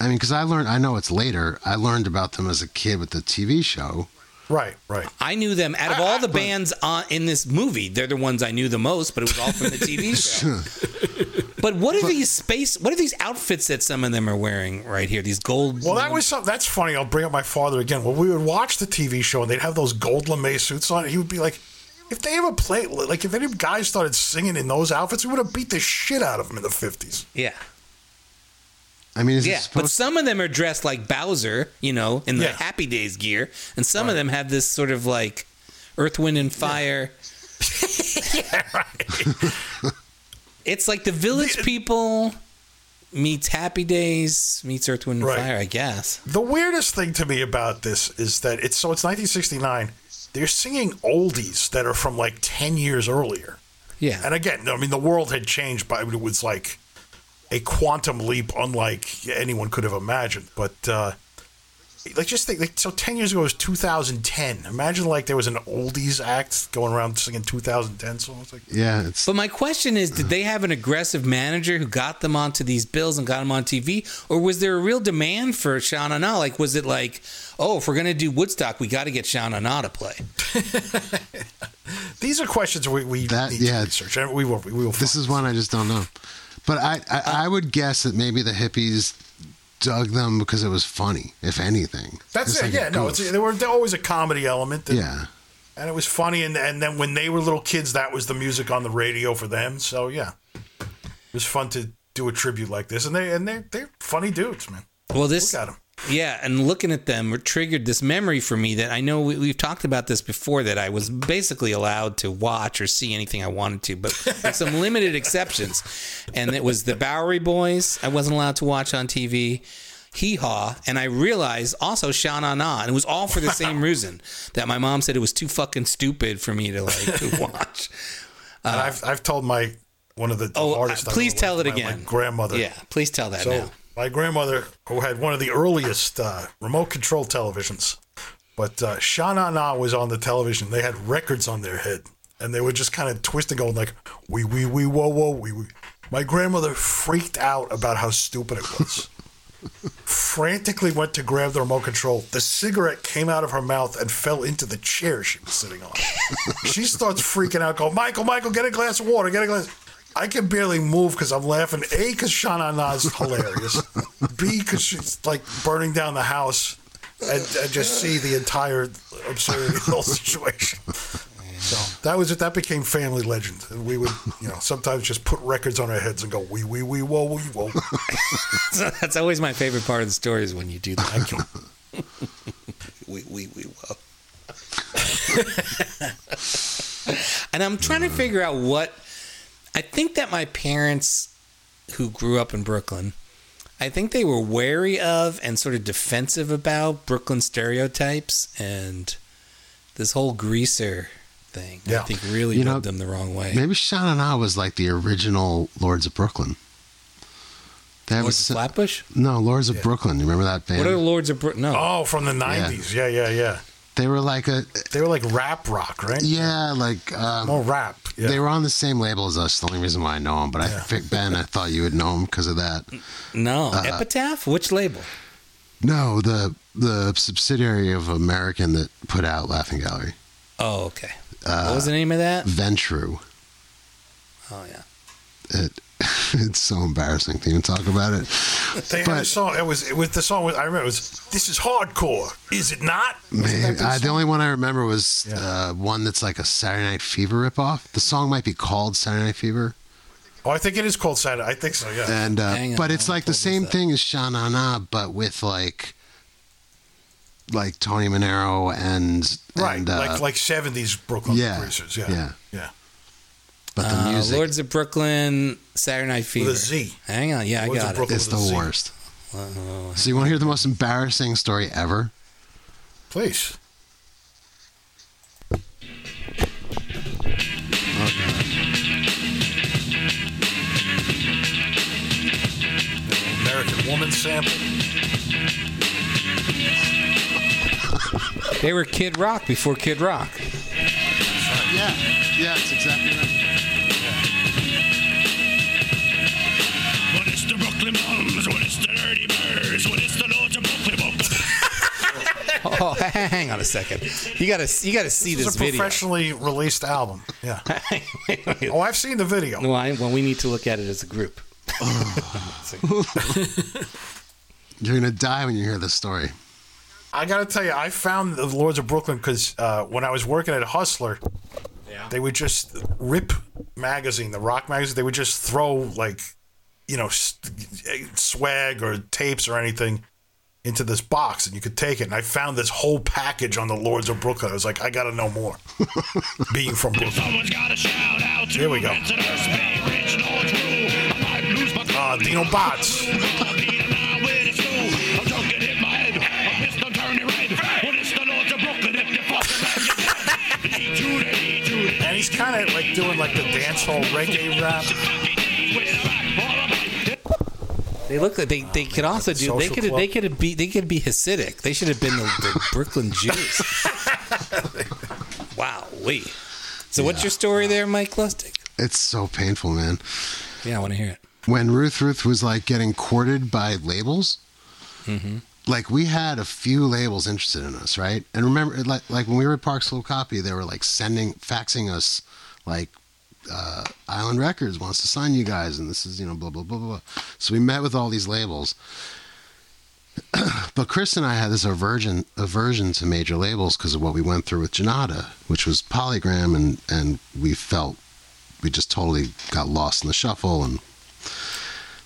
I mean, because I learned. I know it's later. I learned about them as a kid with the TV show. right, right. I knew them out of all the bands on, in this movie. They're the ones I knew the most, but it was all from the TV show. but what are these space? What are these outfits that some of them are wearing right here? These gold. Well, that was something. that's funny. I'll bring up my father again. When we would watch the TV show and they'd have those gold lame suits on, he would be like, if they ever played, like if any guys started singing in those outfits, we would have beat the shit out of them in the 50s. yeah. I mean, is Yeah, it but some of them are dressed like Bowzer, you know, in the Yeah. Happy Days gear, and some of them have this sort of like Earth, Wind, and Fire. yeah, right. It's like the Village People meets Happy Days meets Earth, Wind, and Right. Fire, I guess. The weirdest thing to me about this is that it's so it's 1969. They're singing oldies that are from like 10 years earlier. Yeah. And again, I mean, the world had changed, but it was like a quantum leap, unlike anyone could have imagined. But uh, like, just think, like, so ten years ago was 2010. Imagine like there was an oldies act going around singing 2010 songs. Like, yeah, it's But my question is, did they have an aggressive manager who got them onto these bills and got them on TV, or was there a real demand for Shauna Na? Like, was it like, oh, if we're gonna do Woodstock, we got to get Shauna Na to play? these are questions we, we That- need yeah. to research, we will. We will. this is one I just don't know. But I, I, uh, I would guess that maybe the hippies dug them because it was funny, if anything. That's It's it. like yeah, no, it's, there were there always a comedy element. And, yeah. and it was funny. And and then when they were little kids, that was the music on the radio for them. So yeah, it was fun to do a tribute like this. And they and they they're funny dudes, man. Well, this, Look at 'em. Yeah, and looking at them triggered this memory for me that I know we, we've talked about this before. That I was basically allowed to watch or see anything I wanted to, but with some limited exceptions. And it was the Bowery Boys. I wasn't allowed to watch on TV. Hee Haw, and I realized also Sha Na Na, and it was all for the same reason that my mom said it was too fucking stupid for me to like to watch. and I've I've told my one of the Oh, artists. uh, please tell it again. grandmother. Yeah, please tell that So now. My grandmother, who had one of the earliest uh, remote control televisions, but uh, Sha Na Na was on the television. They had records on their head, and they were just kind of twisting, going like wee wee wee whoa whoa wee wee. My grandmother freaked out about how stupid it was. Frantically went to grab the remote control. The cigarette came out of her mouth and fell into the chair she was sitting on. she starts freaking out, going, Michael, Michael, get a glass of water, get a glass. I can barely move because I'm laughing. A, because Shana Na is hilarious. B, because she's like burning down the house and, and just see the entire absurdity of the whole situation. So that was it. That became family legend. And we would, you know, sometimes just put records on our heads and go, wee, wee, wee, whoa, wee, whoa. So that's always my favorite part of the story is when you do that. we we we well. and I'm trying to figure out what I think that my parents who grew up in Brooklyn, I think they were wary of and sort of defensive about Brooklyn stereotypes and this whole greaser thing. I think really You know, rubbed them the wrong way. Maybe Sha Na Na was like the original Lords of Brooklyn. That Lords of Flatbush? No, Lords of Brooklyn. You remember that band? What are the Lords of Brooklyn? No. Oh, from the 90s. Yeah, yeah, yeah. They were like a. They were like rap rock, right? Yeah, like um, more rap. Yeah. They were on the same label as us. The only reason why I know them, but I think Ben, I thought you would know them because of that. No, Uh, Epitaph? Which label? No, the the subsidiary of American that put out Laughing Gallery. Oh, okay. Uh, what was the name of that? Ventru. Oh yeah. It, it's so embarrassing to even talk about it. They had a song. It was it was the song. Was, I remember it was. This is hardcore, is it not? Wasn't that Maybe, the I, the only one I remember was uh, one that's like a Saturday Night Fever ripoff. The song might be called Saturday Night Fever, Oh, I think it is called Saturday. I think so. Yeah. and uh, on, but it's like the same thing as Sha Na Na, but with like like Tony Manero and right, and, uh, like like seventies Brooklyn yeah, producers. Yeah, yeah. yeah. But the Uh, music, Lords of Brooklyn, Saturday Night Fever. a Z. Hang on, yeah, I Lords of got Brooklyn it. it's the worst. So you want to hear the most embarrassing story ever? Please. American Woman sample. They were Kid Rock before Kid Rock. Yeah, yeah, it's exactly right. Birds, when it's the Lords of Brooklyn Oh, hang on a second. You gotta you gotta see This this, is a video. professionally released album. Yeah. oh, I've seen the video. Well, I, well, we need to look at it as a group. You're gonna die when you hear this story. I got to tell you, I found the Lords of Brooklyn because uh, when I was working at Hustler, yeah. they would just rip magazine, the rock magazine. They would just throw like, you know, swag or tapes or anything into this box, and you could take it. And I found this whole package on the Lords of Brooklyn. I was like, I got to know more. Being from Brooklyn, Someone's got to shout out to Here we go. Vincent Earthsby, rich and old true. I might lose my uh, Dino Bots. And hit my head. A pistol turned it red. When it's the Lords of Brooklyn, if you fucking like it, Judy, Judy. And he's kind of like doing like the dancehall reggae rap. They look like they, they could also do they could club. they could be they could be Hasidic. They should have been the, the Brooklyn Jews. wow, wait. So what's your story there, Mike Lustig? It's so painful, man. Yeah, I want to hear it. When Ruth Ruth was like getting courted by labels, Mm-hmm. like we had a few labels interested in us, right? And remember, like like when we were at Park Slope Copy, they were like sending, faxing us, like uh, Island Records wants to sign you guys, and this is you know blah blah blah blah. So we met with all these labels, but Chris and I had this aversion aversion to major labels because of what we went through with Janata, which was Polygram, and and we felt we just totally got lost in the shuffle and.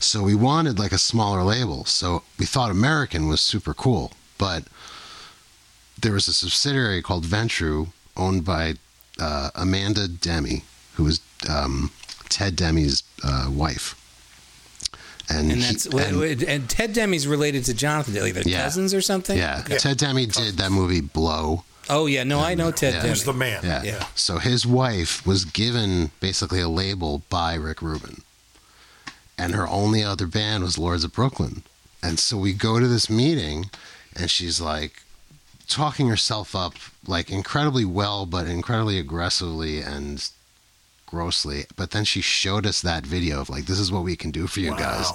So we wanted like a smaller label. So we thought American was super cool, but there was a subsidiary called Ventru owned by uh, Amanda Demme, who was um, Ted Demme's uh, wife. And, And that's wait, and- wait, and Ted Demme's related to Jonathan Demme. They're Yeah. cousins or something. yeah, Ted Demme did that movie Blow. Oh yeah, no, I know Ted Yeah. Demme. Who's the man? Yeah. Yeah. So his wife was given basically a label by Rick Rubin. And her only other band was Lords of Brooklyn. and so we go to this meeting, and she's like talking herself up like incredibly well, but incredibly aggressively and grossly. But then she showed us that video of like, this is what we can do for you guys.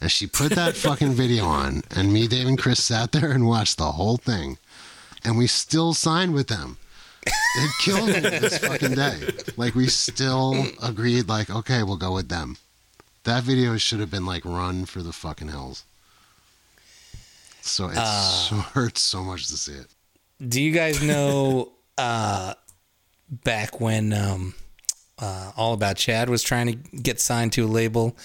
And she put that fucking video on, and me, Dave, and Chris sat there and watched the whole thing. And we still signed with them. It killed me this fucking day. Like, we still agreed, like, okay, we'll go with them. That video should have been like run for the fucking hills. So it so hurts so much to see it. Do you guys know uh, back when um, uh, All About Chad was trying to get signed to a label,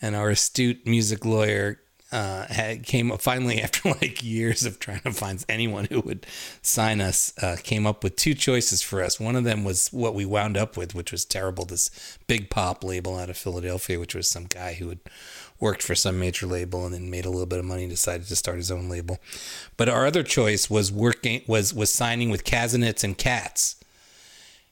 and our astute music lawyer uh, had came up finally after like years of trying to find anyone who would sign us, uh, came up with two choices for us. One of them was what we wound up with, which was terrible. This big pop label out of Philadelphia, which was some guy who had worked for some major label and then made a little bit of money and decided to start his own label. But our other choice was working was was signing with Kasenetz and Katz.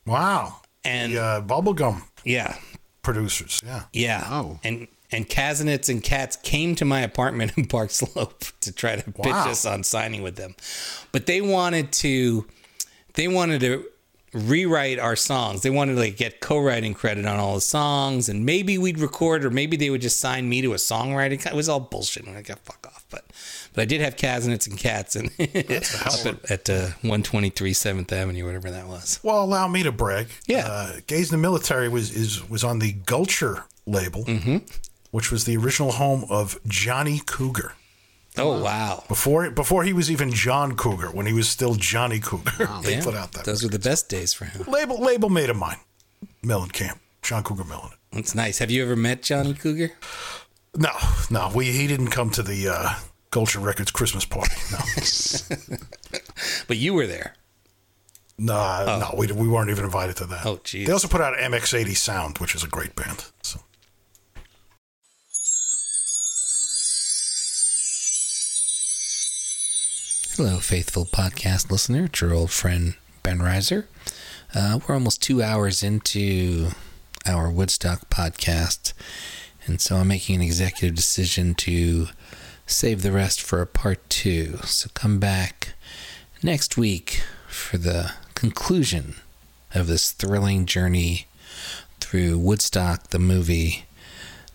Wow. And the uh, bubblegum yeah, producers. Yeah. yeah. Oh. And and Kasenetz and Katz came to my apartment in Park Slope to try to pitch Wow. us on signing with them. But they wanted to they wanted to rewrite our songs. They wanted to like get co-writing credit on all the songs and maybe we'd record or maybe they would just sign me to a songwriting. It was all bullshit. And I got fuck off. But but I did have Kasenetz and Katz and up at, at uh, 123 7th Avenue, whatever that was. Well, allow me to brag. Yeah. Uh, Gays in the Military was is was on the Gulcher label, Mm-hmm. which was the original home of Johnny Cougar. Oh wow. Before before he was even John Cougar, when he was still Johnny Cougar, they Yeah. put out that Those were the best days for him. label label made of mine. Mellencamp, John Cougar Millen. That's nice. Have you ever met Johnny Cougar? No, no, we he didn't come to the uh, Gulcher Records Christmas party. No, But you were there. no, no, we we weren't even invited to that. Oh, jeez. They also put out MX80 Sound, which is a great band. So. Hello, faithful podcast listener. It's your old friend Ben Reiser. Uh, we're almost two hours into our Woodstock podcast, and so I'm making an executive decision to save the rest for a part two. So come back next week for the conclusion of this thrilling journey through Woodstock, the movie,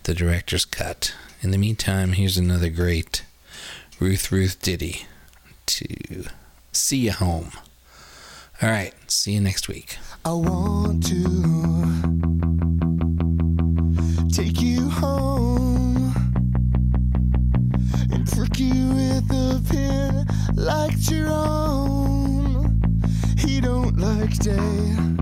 the director's cut. In the meantime, here's another great Ruth Ruth ditty to see you home. All right, see you next week. I want to take you home pin like Jerome. He don't like day.